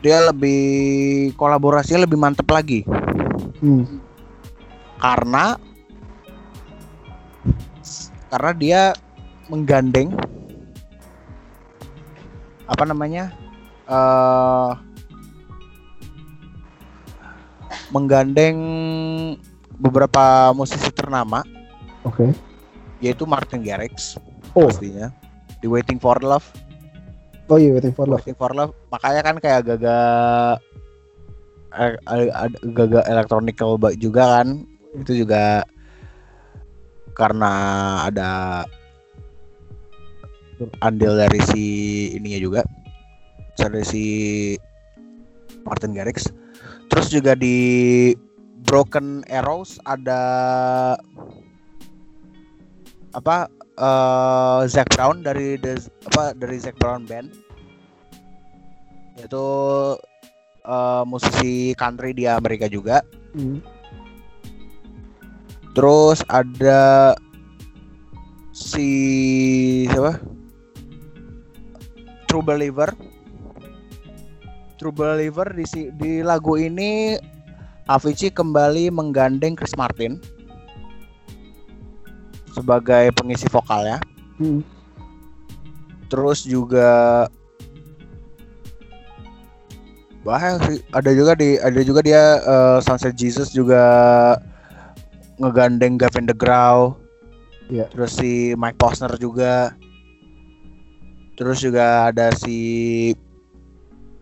dia lebih kolaborasinya lebih mantep lagi
hmm.
karena karena dia menggandeng apa namanya uh, menggandeng beberapa musisi ternama.
Oke. Okay.
Yaitu Martin Garrix.
Oh.
Pastinya. Di Waiting for Love.
Oh iya Waiting for Love.
Waiting for Love. Makanya kan kayak agak-agak agak-agak electronical juga kan. Itu juga karena ada andil dari si ininya juga dari si Martin Garrix. Terus juga di Broken Arrows ada apa uh, Zac Brown dari the, apa dari Zac Brown Band. Itu uh, musisi country di Amerika juga. Hmm. Terus ada si siapa True Believer True Believer di di lagu ini Avicii kembali menggandeng Chris Martin sebagai pengisi vokalnya. Hmm. Terus juga bahaya sih ada juga di ada juga dia uh, Sunset Jesus juga ngegandeng Gavin DeGraw. Yeah. Terus si Mike Posner juga. Terus juga ada si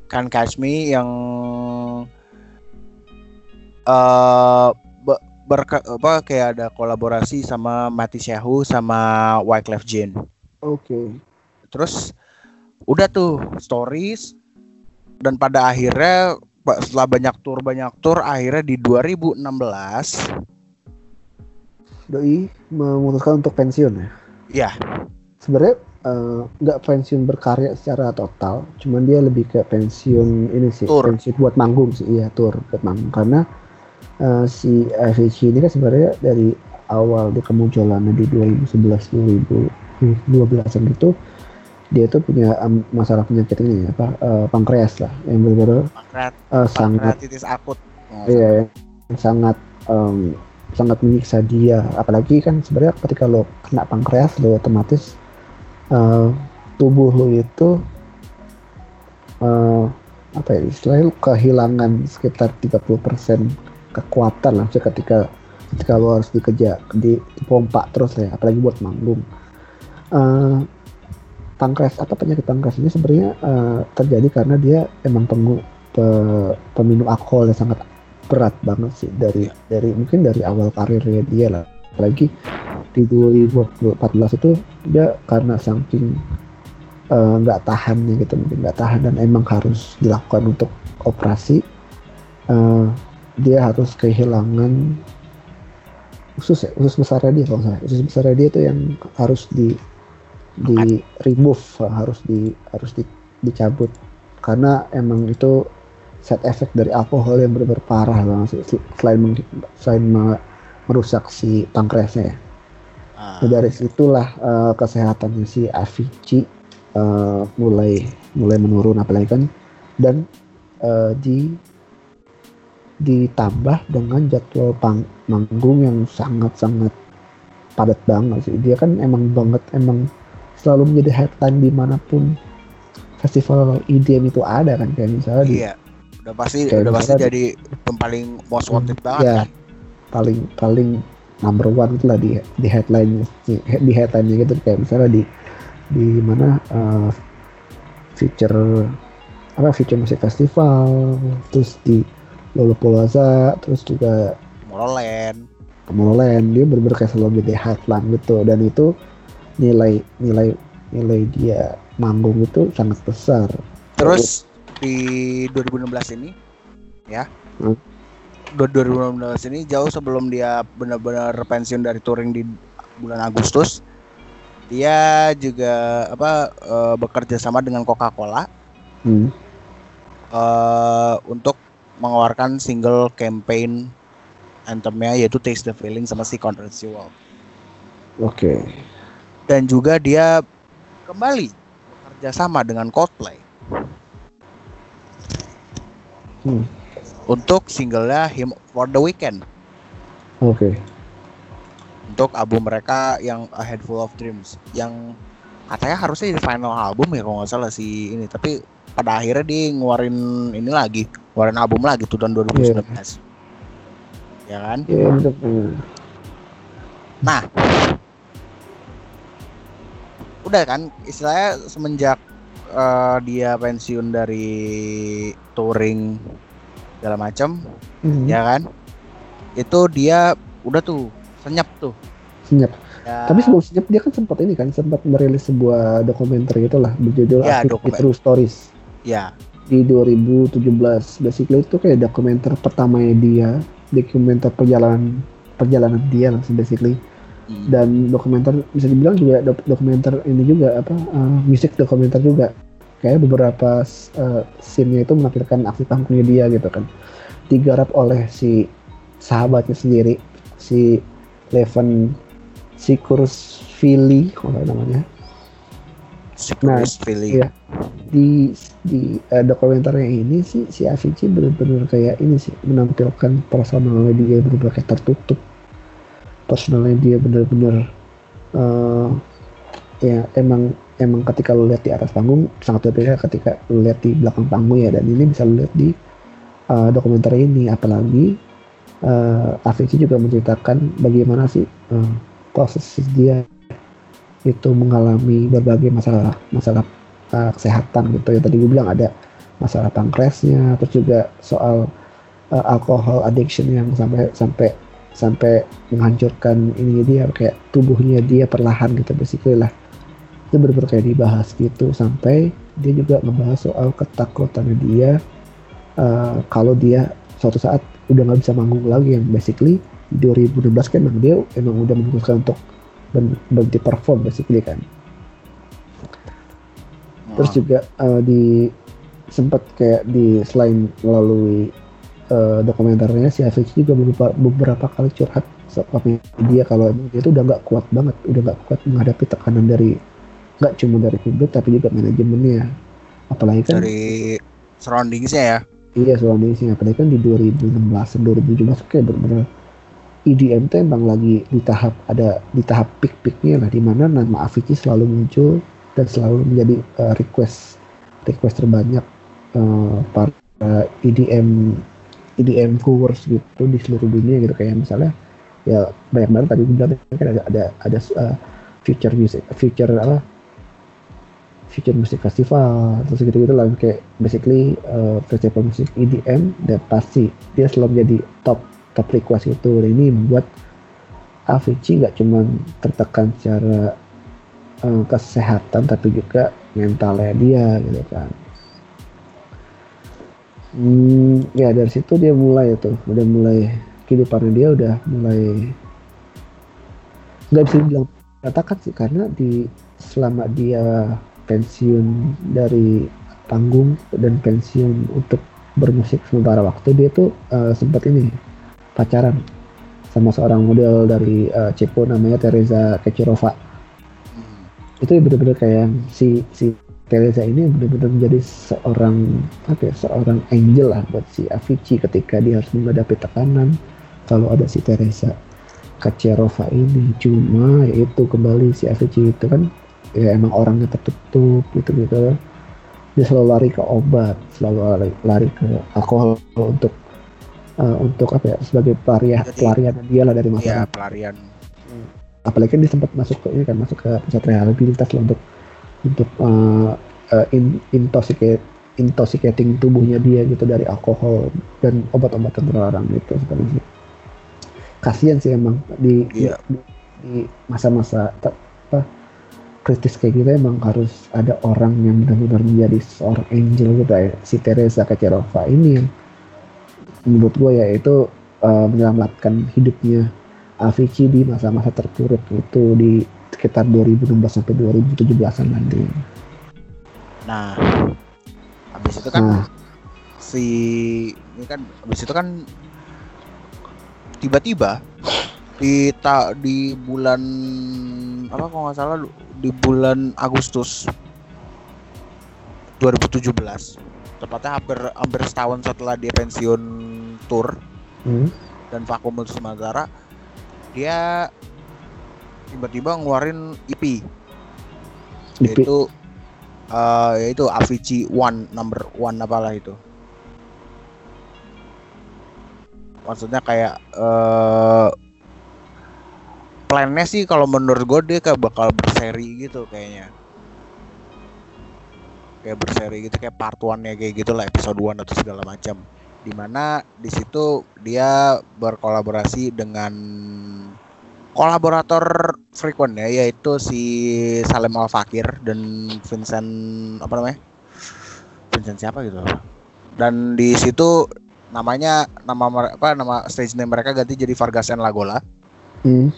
Can Catch Me yang uh, ber, apa kayak ada kolaborasi sama Mati Shehu sama Wyclef Jean.
Oke. Okay.
Terus udah tuh stories dan pada akhirnya setelah banyak tour banyak tour akhirnya di 2016
Doi memutuskan untuk pensiun ya.
Iya.
Sebenarnya Eh, nggak uh, pensiun berkarya secara total, cuman dia lebih ke pensiun ini sih, tour. pensiun buat manggung sih, iya tour buat manggung karena uh, si Avicii ini kan sebenarnya dari awal di kemunculannya di 2011 2012 an itu dia itu punya um, masalah penyakit ini apa uh, pankreas lah yang benar-benar uh, sangat
akut.
Iya, sangat um, sangat menyiksa dia. Apalagi kan sebenarnya ketika lo kena pankreas lo otomatis uh, tubuh lu itu uh, apa ya istilahnya kehilangan sekitar 30% kekuatan lah ketika ketika lo harus dikejar di, pompa terus ya apalagi buat manggung. Uh, pankreas apa penyakit pankreas ini sebenarnya uh, terjadi karena dia emang penggu, pe, peminum alkohol yang sangat berat banget sih dari dari mungkin dari awal karirnya dia lah. Apalagi di 2014 itu dia karena saking eh, nggak uh, tahan gitu mungkin nggak tahan dan emang harus dilakukan untuk operasi uh, dia harus kehilangan usus ya usus besarnya dia kalau saya usus besarnya dia itu yang harus di di remove harus di harus di, dicabut. Karena emang itu side effect dari alkohol yang benar-benar parah banget selain selain merusak si pankreasnya ya Ah. Nah, dari situlah uh, kesehatannya si Avicii uh, mulai mulai menurun apalagi kan dan uh, di ditambah dengan jadwal pang, manggung yang sangat-sangat padat banget sih. Dia kan emang banget emang selalu menjadi headline di mana pun festival EDM itu ada kan kayak misalnya
iya. di, udah pasti udah pasti jadi paling most wanted hmm, banget
ya, kan. paling paling number one itu lah di di headline di headline gitu. Kayak misalnya di di mana uh, feature apa feature musik festival terus di Lollapalooza terus juga
Tomorrowland
Tomorrowland dia bener-bener kayak selalu jadi headline gitu. Dan itu nilai nilai nilai dia manggung itu sangat besar.
Terus di 2016 ini ya hmm? 2016 ini jauh sebelum dia benar-benar pensiun dari touring di bulan Agustus dia juga apa uh, bekerja sama dengan Coca-Cola hmm. uh, untuk mengeluarkan single campaign anthemnya yaitu Taste the Feeling sama si Controversial.
Oke. Okay.
Dan juga dia kembali bekerja sama dengan Coldplay. Hmm untuk singlenya Him for the Weekend.
Oke. Okay.
Untuk album mereka yang A Head Full of Dreams yang katanya harusnya jadi final album ya kalau nggak salah sih ini tapi pada akhirnya dia ngeluarin ini lagi ngeluarin album lagi tuh tahun 2019 ya kan
Iya bener. Hmm.
nah udah kan istilahnya semenjak eh, dia pensiun dari touring segala macam
Hmm.
ya kan itu dia udah tuh senyap tuh
Senyap.
ya,
Tapi sebelum senyap dia kan sempat ini kan sempat merilis sebuah dokumenter gitu lah berjudul
Ya, dokumen-
True Stories
ya
di 2017. Basically itu kayak dokumenter pertamanya dia, dokumenter perjalanan perjalanan dia lah basically
hmm,
dan dokumenter bisa dibilang juga dok- dokumenter ini juga apa uh, musik dokumenter juga. Kayak beberapa uh, scene-nya itu menampilkan aksi panggungnya dia gitu kan. Digarap oleh si sahabatnya sendiri si Leven Sikursvili kalau nggak namanya.
Securus Feeling
iya. di di uh, dokumenternya ini sih si Avicii benar-benar kayak ini sih menampilkan personalnya dia benar-benar kayak tertutup personalnya dia benar-benar uh, ya emang emang ketika lu lihat di atas panggung sangat berbeda ketika lu lihat di belakang panggung ya. Dan ini bisa lu lihat di uh, dokumenter ini. Apalagi uh, Avicii juga menceritakan bagaimana sih uh, proses dia itu mengalami berbagai masalah masalah uh, kesehatan gitu ya. Tadi gue bilang ada masalah pankreasnya terus juga soal uh, alkohol addiction yang sampai sampai sampai menghancurkan ini dia kayak tubuhnya dia perlahan gitu basically lah. Itu bener kayak dibahas gitu sampai dia juga ngebahas soal ketakutannya dia uh, kalau dia suatu saat udah nggak bisa manggung lagi yang basically di 2016 kan emang dia emang udah memutuskan untuk ber- berhenti perform basically kan. Terus
Oh,
juga uh, di sempat kayak di selain melalui uh, dokumenternya si Avicii juga beberapa, beberapa kali curhat soal dia kalau emang dia tuh udah nggak kuat banget udah nggak kuat menghadapi tekanan dari nggak cuma dari publik tapi juga manajemennya. Apalagi kan
dari surroundingsnya ya?
Iya sih apalagi kan di 2016 dan 2017 kayak bener-bener EDM tuh emang lagi di tahap ada di tahap peak-peaknya lah di mana nama Avicii selalu muncul dan selalu menjadi uh, request request terbanyak uh, para EDM EDM viewers gitu di seluruh dunia gitu. Kayak misalnya ya banyak banget tadi bilang kan ada ada ada uh, future music future apa? Future music festival terus gitu gitu lah. Kayak basically uh, festival musik EDM dan pasti dia selalu menjadi top top request itu dan ini membuat Avicii nggak cuma tertekan secara uh, kesehatan tapi juga mentalnya dia gitu kan hmm, ya dari situ dia mulai tuh udah mulai kehidupannya dia udah mulai nggak bisa dibilang katakan sih karena di selama dia pensiun dari panggung dan pensiun untuk bermusik sementara waktu dia tuh uh, sempat ini pacaran sama seorang model dari uh, Cepo namanya Teresa Kecirova
Hmm.
itu bener-bener kayak si si Teresa ini benar-benar menjadi seorang apa ya seorang angel lah buat si Avicii ketika dia harus menghadapi tekanan. Kalau ada si Teresa Kacerova ini cuma yaitu kembali si Avicii itu kan ya emang orangnya tertutup gitu gitu. Dia selalu lari ke obat selalu lari, lari ke alkohol untuk uh, untuk apa ya sebagai pelarian pelarian dia lah dari
ya
masalah
pelarian.
Apalagi kan dia sempat masuk ke ini kan masuk ke pusat rehabilitas lah untuk untuk uh, uh, in, intoxicate intoxicating tubuhnya dia gitu dari alkohol dan obat-obatan terlarang gitu sebenarnya kasihan sih emang di
Iya.
di, di masa-masa apa kritis kayak gitu emang harus ada orang yang benar-benar menjadi seorang angel gitu ya si Teresa Kacerova ini yang menurut gue ya itu uh, menyelamatkan hidupnya Avicii di masa-masa terpuruk itu di sekitar 2016 sampai 2017an nanti.
nah habis itu kan
Nah,
si ini kan habis itu kan tiba-tiba di ta, di bulan apa kalau nggak salah di bulan Agustus 2017 tepatnya hampir hampir setahun setelah dia pensiun tour
hmm,
dan vakum untuk sementara dia tiba-tiba ngeluarin EP
pi-
yaitu uh, yaitu Avicii One number one apalah itu. Maksudnya kayak uh, plannya sih kalau menurut gue dia kayak bakal berseri gitu kayaknya. Kayak berseri gitu kayak part one nya kayak gitu lah episode one atau segala macam. Di mana di situ dia berkolaborasi dengan kolaborator frequent ya yaitu si Salim Al Fakir dan Vincent apa namanya? Vincent siapa gitu dan di situ namanya nama apa nama stage name mereka ganti jadi Vargas and Lagola. Hmm.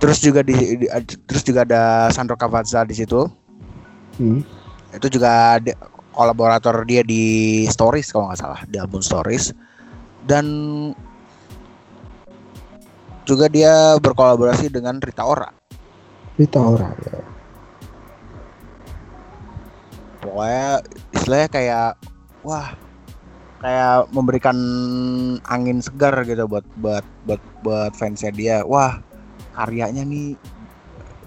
terus juga di, di terus juga ada Sandro Cavazza di situ. Hmm. itu juga di, kolaborator dia di Stories kalau nggak salah di album Stories. Dan juga dia berkolaborasi dengan Rita Ora.
Rita Ora ya.
Pokoknya istilahnya kayak wah kayak memberikan angin segar gitu buat buat buat buat fansnya dia. Wah karyanya nih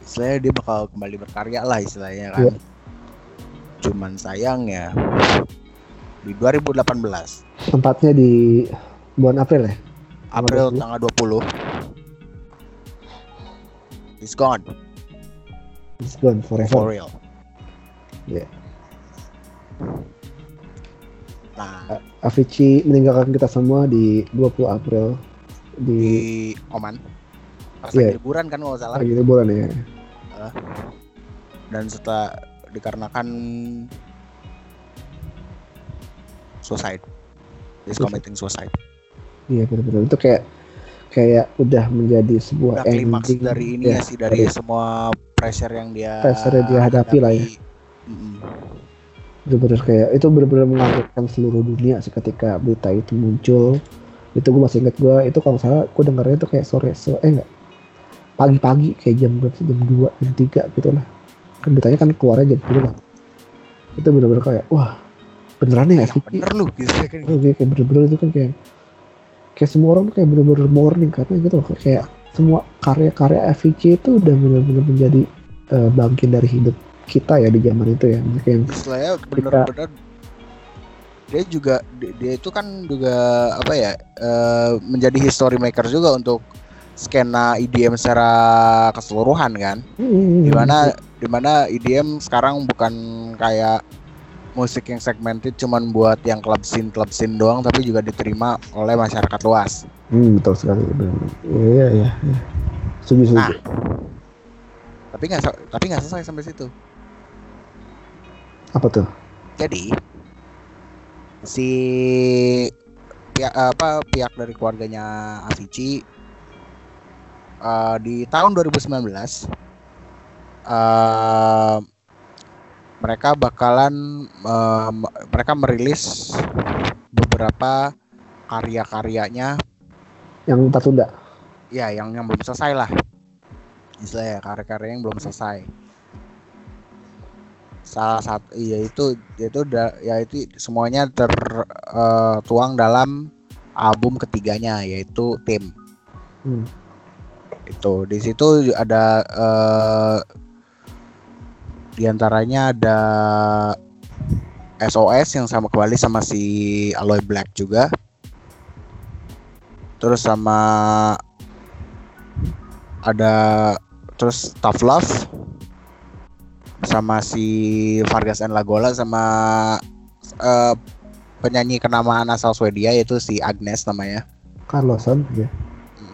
istilahnya dia bakal kembali berkarya lah istilahnya kan. Yeah. cuman sayang ya di 2018
tempatnya di bulan April ya?
April 20. tanggal 20 It's gone
It's gone forever
for real
yeah Nah, Avicii meninggalkan kita semua di 20 April
di, di Oman. Pas yeah. liburan kan nggak salah.
Lagi liburan ya. Uh,
dan setelah dikarenakan suicide, is committing suicide.
Iya benar-benar itu kayak kayak udah menjadi sebuah
udah klimaks dari ini ya, ya sih dari, dari semua pressure yang dia
pressure yang dia hadapi, hadapi lah ya. Mm bener-bener kayak itu bener-bener mengagetkan seluruh dunia sih ketika berita itu muncul. Itu gue masih inget gue itu kalau salah gue dengarnya itu kayak sore so eh enggak pagi-pagi kayak jam berapa jam dua jam tiga gitu lah. Kan beritanya kan keluarnya jam dua lah. Itu bener-bener kayak wah beneran ya
sih? bener lu gitu.
Kan bener-bener itu kan kayak kayak semua orang tuh kayak bener-bener morning karena gitu loh. Kayak semua karya-karya FVC itu udah bener-bener menjadi uh, bangkit dari hidup kita ya di zaman itu ya.
Yang istilahnya benar-benar dia juga dia itu kan juga apa ya uh, menjadi history maker juga untuk skena EDM secara keseluruhan kan. Hmm. di mana di mana EDM sekarang bukan kayak musik yang segmented cuman buat yang club scene club scene doang tapi juga diterima oleh masyarakat luas.
Hmm, betul sekali. Iya iya iya. Setuju nah,
tapi nggak tapi nggak selesai sampai situ.
Apa tuh?
Jadi si pihak apa pihak dari keluarganya Avicii uh, di tahun 2019 uh, mereka bakalan uh, mereka merilis beberapa karya-karyanya
yang tertunda.
Ya, yang yang belum selesai lah. Istilahnya karya-karya yang belum selesai salah satu iya itu itu da, ya itu semuanya tertuang uh, dalam album ketiganya yaitu tim hmm. itu di situ ada uh, di antaranya ada SOS yang sama kembali sama si Aloy Black juga terus sama ada terus Tough Love sama si Vargas and Lagola sama uh, penyanyi kenamaan asal Swedia yaitu si Agnes namanya.
Carlosson ya.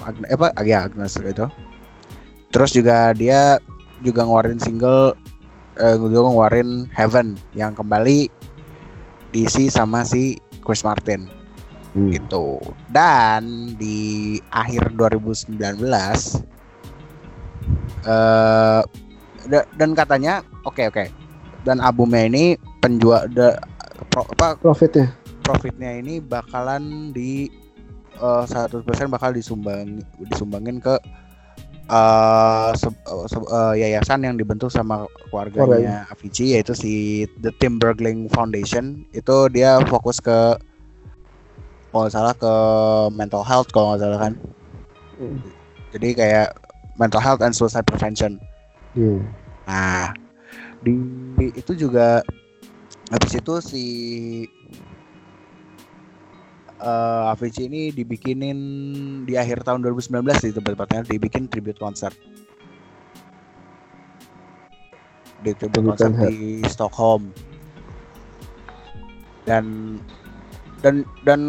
Agne, apa ya Agnes itu. Terus juga dia juga ngeluarin single uh, juga ngeluarin Heaven yang kembali diisi sama si Chris Martin. Hmm. gitu dan di akhir 2019 uh, dan katanya oke okay, oke okay. dan albumnya ini penjual the, pro, apa
profitnya
profitnya ini bakalan di eh, uh, persen bakal disumbang disumbangin ke uh, se, uh, se, uh, yayasan yang dibentuk sama keluarganya oh, Avicii yaitu si The Tim Bergling Foundation itu dia fokus ke kalau nggak salah ke mental health kalau nggak salah kan hmm. jadi kayak mental health and suicide prevention hmm. Nah, di itu juga habis itu si uh, Avicii ini dibikinin di akhir tahun 2019 di tempat-tempatnya dibikin tribute concert di tribute concert di Stockholm. Dan dan dan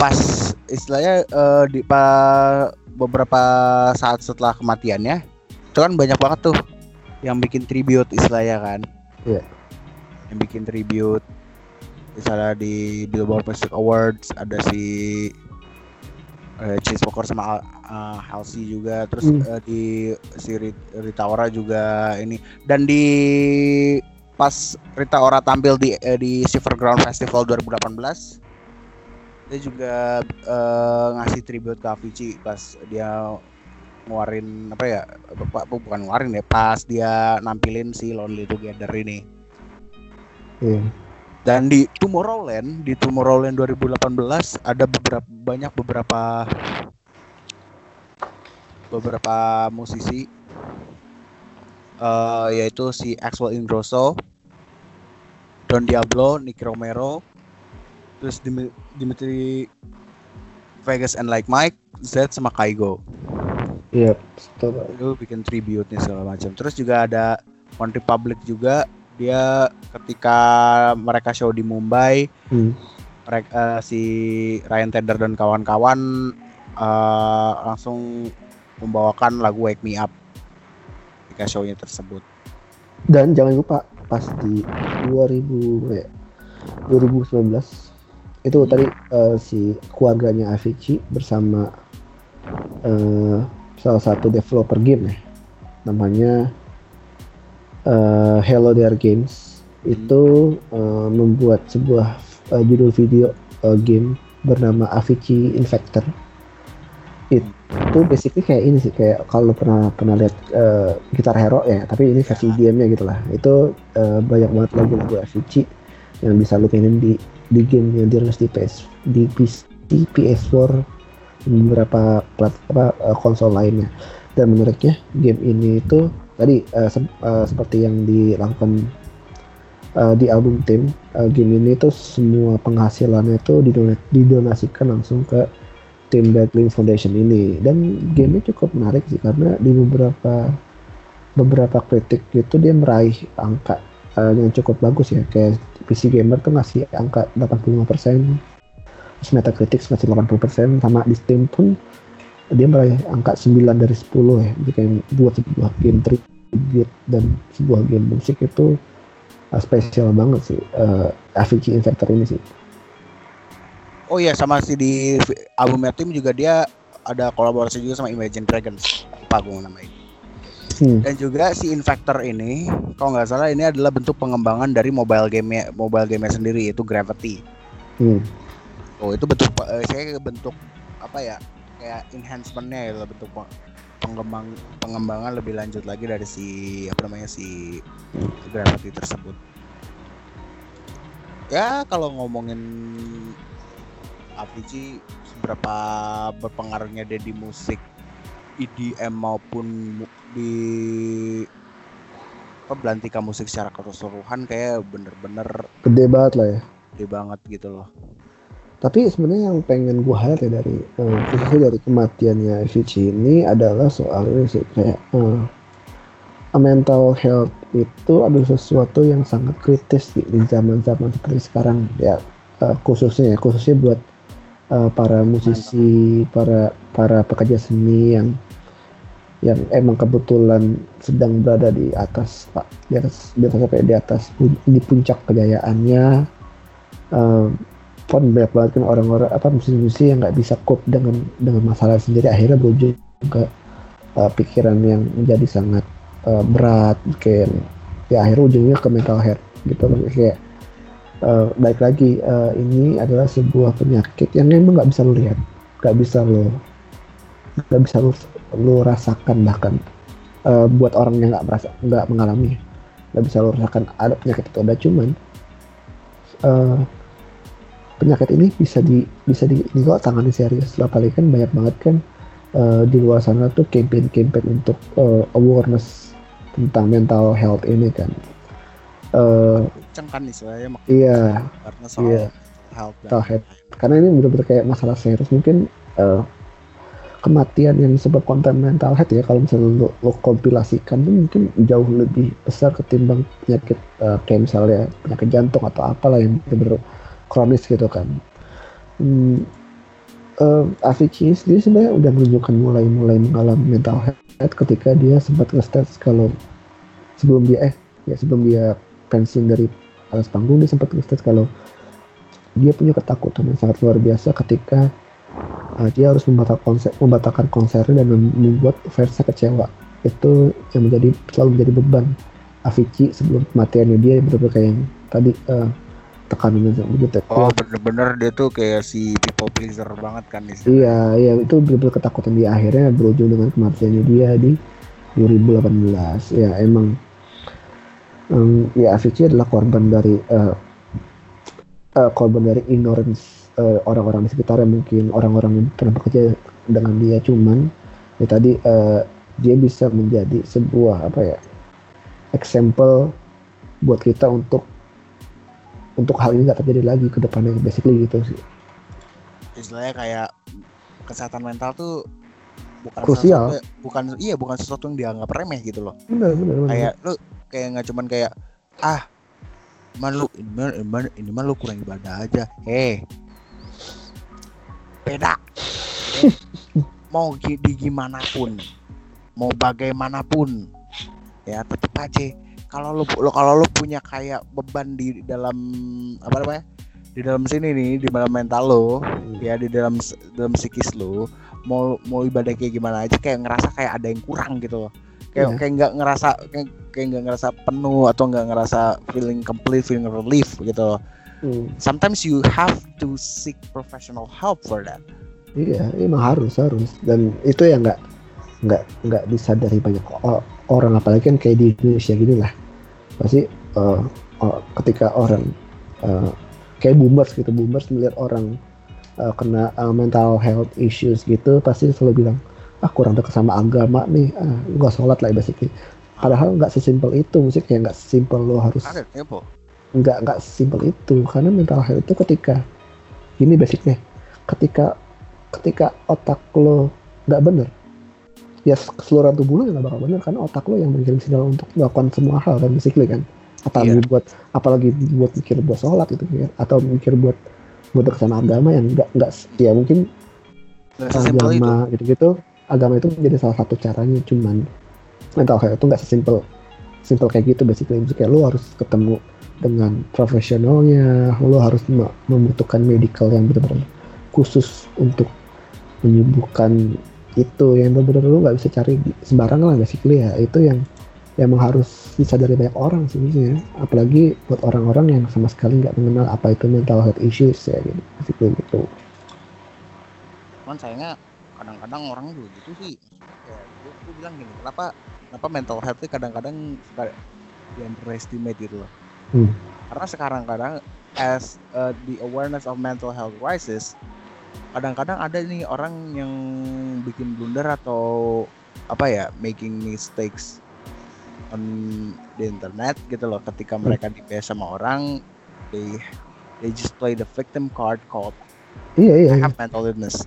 pas istilahnya uh, di pa, beberapa saat setelah kematiannya itu kan banyak banget tuh yang bikin tribute istilahnya kan.
Yeah.
yang bikin tribute misalnya di Billboard Music Awards ada si uh, Chase Walker sama uh, Halsey juga terus mm. uh, di si Rita Ora juga ini dan di pas Rita Ora tampil di uh, di Silverground Festival 2018 dia juga uh, ngasih tribute ke Avicii pas dia ngeluarin apa ya bapak bukan ngeluarin ya pas dia nampilin si Lonely Together ini
yeah.
Dan di Tomorrowland di Tomorrowland 2018 ada beberapa banyak beberapa beberapa musisi. Uh, yaitu si Axel Ingrosso Don Diablo Nicky Romero terus Dimitri Vegas and Like Mike Z sama Kaigo
Iya,
yep, itu bikin tribute nih segala macam. Terus juga ada One Republic juga dia ketika mereka show di Mumbai, hmm. mereka uh, si Ryan Tedder dan kawan-kawan uh, langsung membawakan lagu Wake Me Up ketika shownya tersebut.
Dan jangan lupa pas di 2000 ya, 2019 itu hmm. tadi uh, si keluarganya Avicii bersama uh, salah satu developer game ya namanya uh, Hello There Games. Hmm. itu uh, membuat sebuah uh, judul video uh, game bernama Avicii Infector itu basically kayak ini sih kayak kalau pernah pernah lihat uh, gitar hero ya tapi ini versi gamenya gitu lah. Itu uh, banyak banget lagu-lagu Avicii yang bisa lu mainin di di game yang dirilis di PS di PC, PS4 beberapa plat apa konsol lainnya. Dan menariknya game ini itu tadi uh, se uh, seperti yang dilakukan uh, di album tim uh, game ini tuh semua penghasilannya itu didon didonasikan langsung ke tim Backling Foundation ini. Dan gamenya cukup menarik sih karena di beberapa beberapa kritik itu dia meraih angka uh, yang cukup bagus ya. Kayak PC Gamer tuh ngasih angka 85% terus Metacritic ngasih 80% sama di Steam pun dia meraih angka 9 dari 10 ya kayak buat sebuah game tribute dan sebuah game musik itu uh, spesial banget sih uh, Avicii Infector ini sih
Oh iya sama si di albumnya tim juga dia ada kolaborasi juga sama Imagine Dragons apa gue namanya Hmm. Dan juga si Infector ini, kalau nggak salah ini adalah bentuk pengembangan dari mobile game mobile game sendiri yaitu Gravity.
Hmm.
Oh itu bentuk uh, saya bentuk apa ya kayak enhancementnya ya bentuk pengembang pengembangan lebih lanjut lagi dari si apa namanya si Gravity tersebut. Ya kalau ngomongin Avicii seberapa berpengaruhnya dia di musik EDM maupun di apa belantika musik secara keseluruhan kayak bener-bener
gede banget lah ya
gede banget gitu loh
tapi sebenarnya yang pengen gue highlight ya dari uh, khususnya dari kematiannya Avicii ini adalah soal ini sih kayak uh, mental health itu adalah sesuatu yang sangat kritis di, di zaman-zaman seperti sekarang ya uh, khususnya ya khususnya buat uh, para musisi para para pekerja seni yang yang emang kebetulan sedang berada di atas di atas di atas di atas di puncak kejayaannya. Um, pun banyak banget kan orang-orang apa musisi-musisi yang nggak bisa cope dengan dengan masalah sendiri. Akhirnya berujung ke uh, pikiran yang menjadi sangat uh, berat kayak ya akhirnya ujungnya ke mental health gitu. Kayak uh, baik lagi uh, ini adalah sebuah penyakit yang memang nggak bisa lo lihat nggak bisa lo nggak bisa lo lu rasakan bahkan uh, buat orang yang nggak merasa nggak mengalami nggak bisa lu rasakan ada penyakit itu ada. Cuman uh, penyakit ini bisa di bisa di ini kok tangani serius lah paling kan banyak banget kan uh, di luar sana tuh campaign-campaign untuk uh, awareness tentang mental health ini kan. Uh,
Kenceng kan istilahnya
iya,
karena soal
iya.
health
Mental health. Karena ini benar-benar kayak masalah serius mungkin uh, kematian yang disebab konten mental health ya kalau misalnya lo, lo kompilasikan tuh mungkin jauh lebih besar ketimbang penyakit uh, kayak misalnya penyakit jantung atau apalah yang benar-benar kronis gitu kan. Hmm, uh, Avicii sendiri sebenarnya udah menunjukkan mulai-mulai mengalami mental health ketika dia sempat nge-stats kalau sebelum dia eh ya sebelum dia pensiun dari atas panggung dia sempat nge-stats kalau dia punya ketakutan yang sangat luar biasa ketika uh, dia harus membatalkan konser membatalkan konsernya dan mem- membuat fansnya kecewa itu yang menjadi selalu menjadi beban Avicii sebelum kematiannya dia benar-benar kayak yang tadi uh, tekanannya begitu
Oh bener-bener dia tuh kayak si people pleaser banget kan di sini.
Iya, iya itu benar-benar ketakutan dia. Akhirnya berujung dengan kematiannya dia di 2018. Ya emang em, ya Avicii adalah korban dari eh, eh, korban dari ignorance eh, orang-orang di sekitarnya. Mungkin orang-orang yang pernah bekerja dengan dia. Cuman ya tadi eh, dia bisa menjadi sebuah apa ya example buat kita untuk untuk hal ini nggak terjadi lagi ke depannya basically gitu sih.
Istilahnya kayak kesehatan mental tuh bukan
Krusial.
sesuatu- bukan iya bukan sesuatu yang dianggap remeh gitu loh.
Benar, benar, benar.
Kayak lu kayak nggak cuman kayak ah man lu ini mah ini mah, ini mah lu kurang ibadah aja. Heh. Beda. [LAUGHS] Mau di gimana pun, mau bagaimanapun, ya tetep aja kalau lu, lu kalau lu punya kayak beban di dalam apa namanya di dalam sini nih di dalam mental lo ya di dalam dalam psikis lo mau mau ibadah kayak gimana aja kayak ngerasa kayak ada yang kurang gitu loh. Kayak
Iya.
kayak nggak ngerasa kayak kayak nggak ngerasa penuh atau nggak ngerasa feeling complete feeling relief gitu loh.
Hmm.
sometimes you have to seek professional help for that.
Iya, emang harus harus. Dan itu yang nggak nggak nggak disadari banyak o- orang apalagi kan kayak di Indonesia gini lah pasti eh, oh, ketika orang eh, kayak boomers gitu boomers melihat orang eh, kena eh, mental health issues gitu pasti selalu bilang ah kurang dekat sama agama nih ah nggak sholat lah basically. Padahal nggak sesimpel itu musik kayak nggak sesimpel lo harus nggak nggak simpel itu karena mental health itu ketika ini basicnya ketika ketika otak lo nggak bener ya keseluruhan tubuh lo nggak bakal bener karena otak lo yang mengirim sinyal untuk melakukan semua hal kan basically kan. Apalagi
Iya.
buat apalagi buat mikir buat sholat gitu kan atau mikir buat buat sama agama yang nggak nggak ya mungkin
itu
agama gitu-gitu agama itu menjadi salah satu caranya cuman mental health itu nggak sesimpel simpel kayak gitu basically. Kayak lo harus ketemu dengan profesionalnya lo harus me- membutuhkan medical yang benar-benar khusus untuk menyembuhkan itu yang benar-benar lo nggak bisa cari sembarangan lah basically ya? Itu yang yang emang harus disadari banyak orang sih apalagi buat orang-orang yang sama sekali nggak mengenal apa itu mental health issues ya gitu. Basically gitu.
Cuman sayangnya kadang-kadang orang juga gitu sih. Ya gue, gue bilang gini kenapa kenapa mental health itu kadang-kadang suka di underestimate gitu loh.
Hmm.
karena sekarang kadang as uh, the awareness of mental health crisis kadang-kadang ada nih orang yang bikin blunder atau apa ya making mistakes on the internet gitu loh. Ketika mereka di sama orang they they just play the victim card called
iya iya,
I
iya.
have mental illness.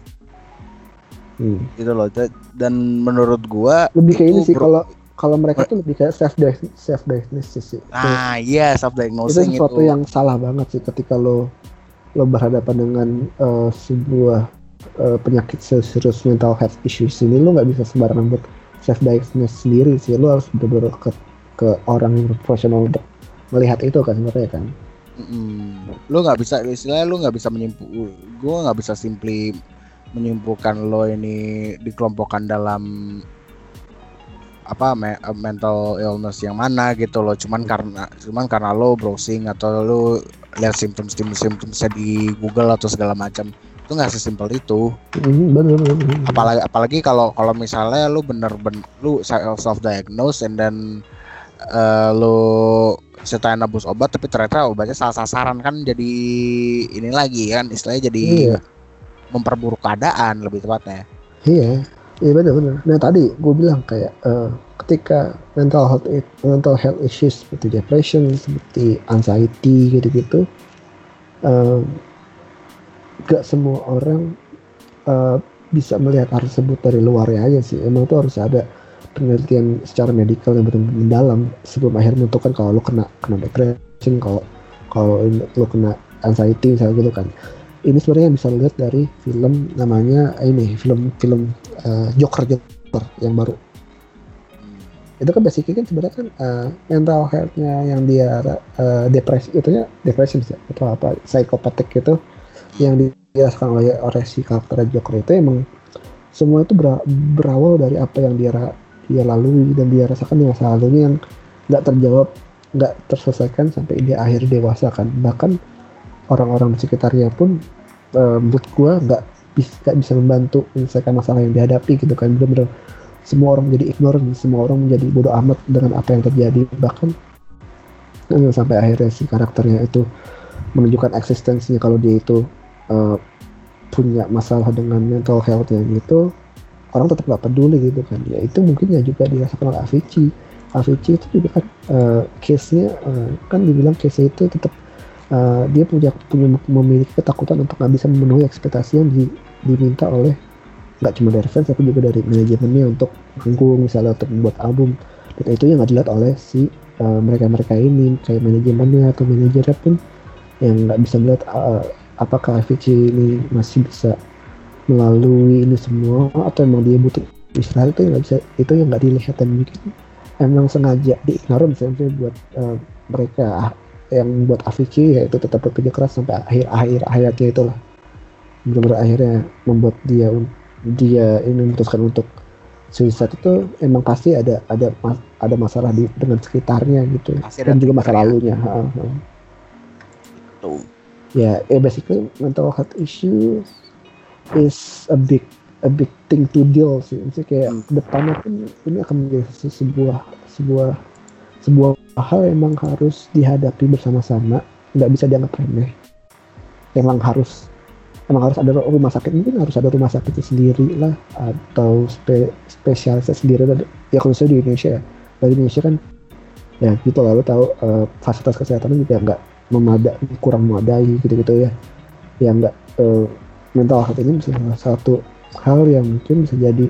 Hmm.
gitu loh. Da- dan menurut gua
lebih kayak
itu
ini sih kalau kalau mereka tuh lebih kayak self self diagnosis sih.
Nah iya self
itu
diagnosing
sesuatu yang salah banget sih ketika lo lo berhadapan dengan eh, sebuah eh, penyakit serius mental health issues ini lo nggak bisa sembarangan buat self diagnosis sendiri sih. Lo harus bener-bener ke ke orang profesional untuk melihat itu kan sebenarnya kan.
Mm, lu nggak bisa istilahnya lu nggak bisa menyimpul gua nggak bisa simply menyimpulkan lo ini dikelompokkan dalam apa me- mental illness yang mana gitu loh cuman karena cuman karena lo browsing atau lo lihat simptom simptom simptomnya di Google atau segala macam itu nggak sesimpel itu
Mhm, bener bener, bener.
apalagi apalagi kalau kalau misalnya lu bener-bener lu self diagnose and then eh, lu setelah nabus obat tapi ternyata obatnya salah sasaran kan jadi ini lagi kan istilahnya jadi
Iya.
memperburuk keadaan lebih tepatnya
Iya, iya benar-benar. Nah tadi gue bilang kayak eh, ketika mental health mental health issues seperti depression seperti anxiety gitu-gitu uh, gak semua orang uh, bisa melihat hal tersebut dari luar ya aja sih emang tuh harus ada penelitian secara medikal yang benar-benar mendalam sebelum akhirnya menentukan kalau lo kena kena depression kalau kalau lo kena anxiety misalnya gitu kan ini sebenarnya bisa lihat dari film namanya ini film film uh, Joker Joker yang baru. Itu kan basically kan sebenarnya kan uh, mental healthnya yang dia uh, depresi itu ya depresi bisa atau apa psikopatik itu yang dirasakan oleh oleh si karakter Joker itu emang semua itu ber, berawal dari apa yang dia dia lalui dan dia rasakan di masa lalunya yang nggak terjawab nggak terselesaikan sampai dia akhir dewasa kan. Bahkan orang-orang di sekitarnya pun uh, menurut gua nggak bisa bisa membantu menyelesaikan masalah yang dihadapi gitu kan. Benar-benar semua orang menjadi ignorant semua orang menjadi bodoh amat dengan apa yang terjadi. Bahkan eh, sampai akhirnya si karakternya itu menunjukkan eksistensinya kalau dia itu uh, punya masalah dengan mental health yang gitu orang tetap gak peduli gitu kan. Ya itu mungkin ya juga dirasakan oleh Avicii. Avicii itu juga kan uh, case-nya uh, kan dibilang case itu tetap uh, dia punya punya memiliki ketakutan untuk nggak bisa memenuhi ekspektasi yang di, diminta oleh nggak cuma dari fans tapi juga dari manajemennya untuk manggung misalnya untuk membuat album. Dan itu yang nggak dilihat oleh si uh, mereka-mereka ini kayak manajemennya atau manajernya pun yang nggak bisa melihat uh, apakah Avicii ini masih bisa melalui ini semua atau emang dia butuh istirahat. Itu yang nggak bisa itu yang nggak dilihat dan mungkin emang sengaja diignoran misalnya buat uh, mereka yang buat Avicii ya itu tetap bekerja keras sampai akhir akhir hayatnya itulah benar-benar akhirnya membuat dia dia ini memutuskan untuk suicide itu emang pasti ada ada ada masalah di dengan sekitarnya gitu pasti dan juga masa ya. lalunya ha, ha. Itu. ya yeah, basically mental health issue is a big a big thing to deal sih Maksudnya kayak hmm. depannya pun ini akan menjadi sebuah sebuah sebuah hal emang harus dihadapi bersama-sama nggak bisa dianggap remeh. Emang harus emang harus ada rumah sakit mungkin harus ada rumah sakit sendiri lah atau spe, spesialisnya sendiri. Ya khususnya di Indonesia ya di Indonesia kan ya gitu lalu tahu uh, fasilitas kesehatan juga nggak memadai kurang memadai gitu-gitu ya. Yang nggak uh, mental health ini salah satu hal yang mungkin bisa jadi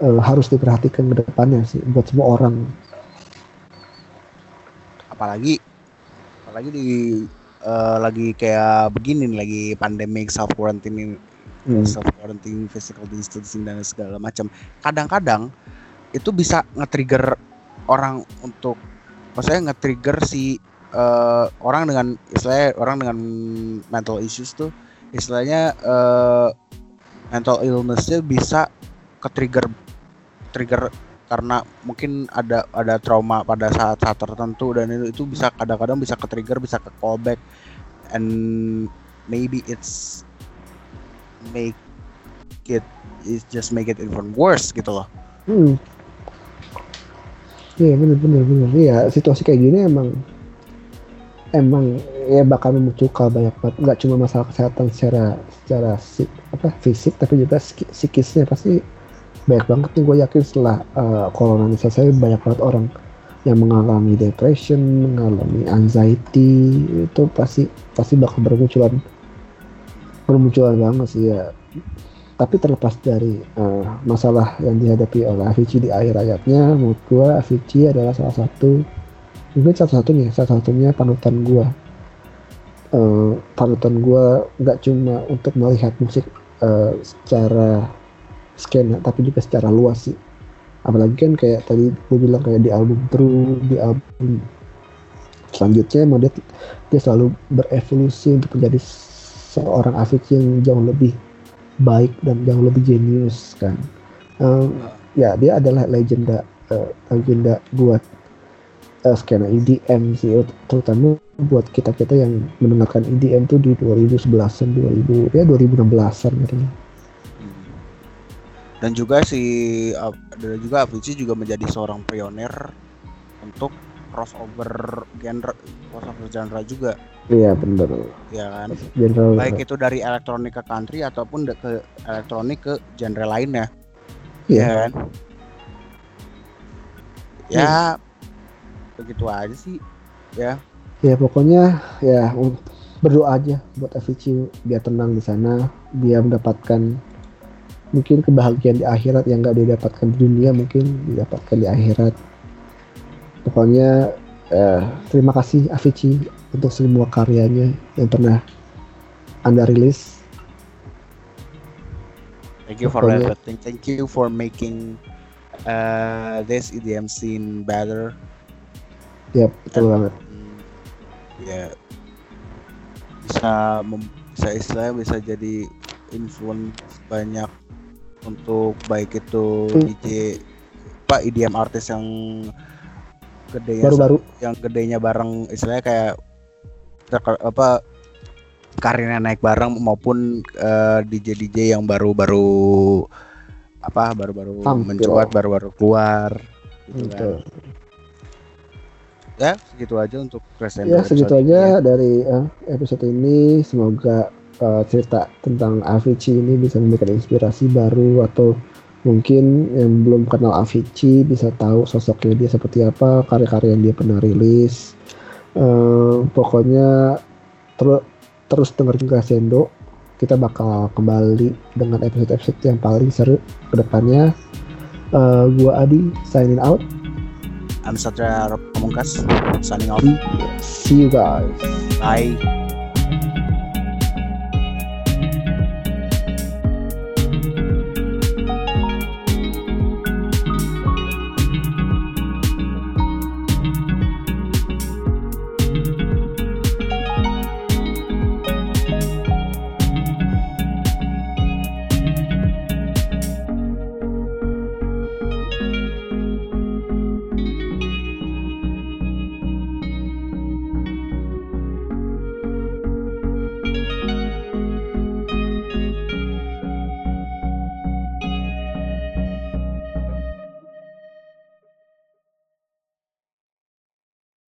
uh, harus diperhatikan ke depannya sih buat semua orang
apalagi apalagi di uh, lagi kayak begini nih, lagi pandemic self quarantine hmm. self quarantine physical distancing dan segala macam kadang-kadang itu bisa nge-trigger orang untuk maksudnya nge-trigger si uh, orang dengan istilahnya orang dengan mental issues tuh istilahnya uh, mental illnessnya bisa ke-trigger trigger karena mungkin ada ada trauma pada saat-saat tertentu dan itu itu bisa kadang-kadang bisa ke trigger bisa ke callback and maybe it's make it is just make it even worse gitu loh. Hmm.
Iya benar benar benar. Iya situasi kayak gini emang emang ya bakal memunculkan banyak banget nggak cuma masalah kesehatan secara secara apa fisik tapi juga psikisnya pasti banyak banget nih gue yakin setelah uh, corona ini selesai banyak banget orang yang mengalami depression, mengalami anxiety itu pasti pasti bakal bermunculan bermunculan banget sih ya. Tapi terlepas dari uh, masalah yang dihadapi oleh Avicii di akhir ayatnya, menurut gue Avicii adalah salah satu mungkin satu satunya salah satunya panutan gue. Uh, panutan gue nggak cuma untuk melihat musik uh, secara skena tapi juga secara luas sih. Apalagi kan kayak tadi gue bilang kayak di album True di album selanjutnya emang dia dia selalu berevolusi untuk menjadi seorang Avicii yang jauh lebih baik dan jauh lebih jenius kan. Um, ya dia adalah legenda uh, legenda buat uh, skena EDM sih terutama buat kita kita yang mendengarkan EDM tuh di 2011an 2000 ya 2016an gitu
dan juga si dan juga Avicii juga menjadi seorang pionir untuk crossover genre crossover genre juga.
Iya benar
ya kan? Genre baik itu dari elektronik ke country ataupun ke elektronik ke genre lainnya. Iya. Ya kan? Ya begitu aja sih ya.
Ya pokoknya ya berdoa aja buat Avicii biar tenang di sana biar mendapatkan mungkin kebahagiaan di akhirat yang nggak dia dapatkan di dunia mungkin didapatkan di akhirat. Pokoknya eh, terima kasih Avicii untuk semua karyanya yang pernah anda rilis.
Thank you for
Pokoknya-
everything. Thank you for making uh, this EDM scene better.
Ya betul banget.
Hmm, ya bisa mem- bisa istilahnya bisa jadi influence banyak untuk baik itu
Hmm.
DJ pak EDM artis yang gedenya
baru-baru
yang gedenya bareng istilahnya kayak apa karirnya naik bareng maupun eh, DJ DJ yang baru-baru apa baru-baru mencuat baru-baru keluar gitu kan. Ya segitu aja untuk Crescendo
ya segitu aja
ini.
dari eh, episode ini semoga eh, cerita tentang Avicii ini bisa memberikan inspirasi baru atau mungkin yang belum kenal Avicii bisa tahu sosoknya dia seperti apa karya-karya yang dia pernah rilis. Eh, pokoknya terus terus dengerin Crescendo kita bakal kembali dengan episode-episode yang paling seru ke depannya. Eh, gua Adi signing out.
I'm Satria Pamungkas signing off
see you guys.
Bye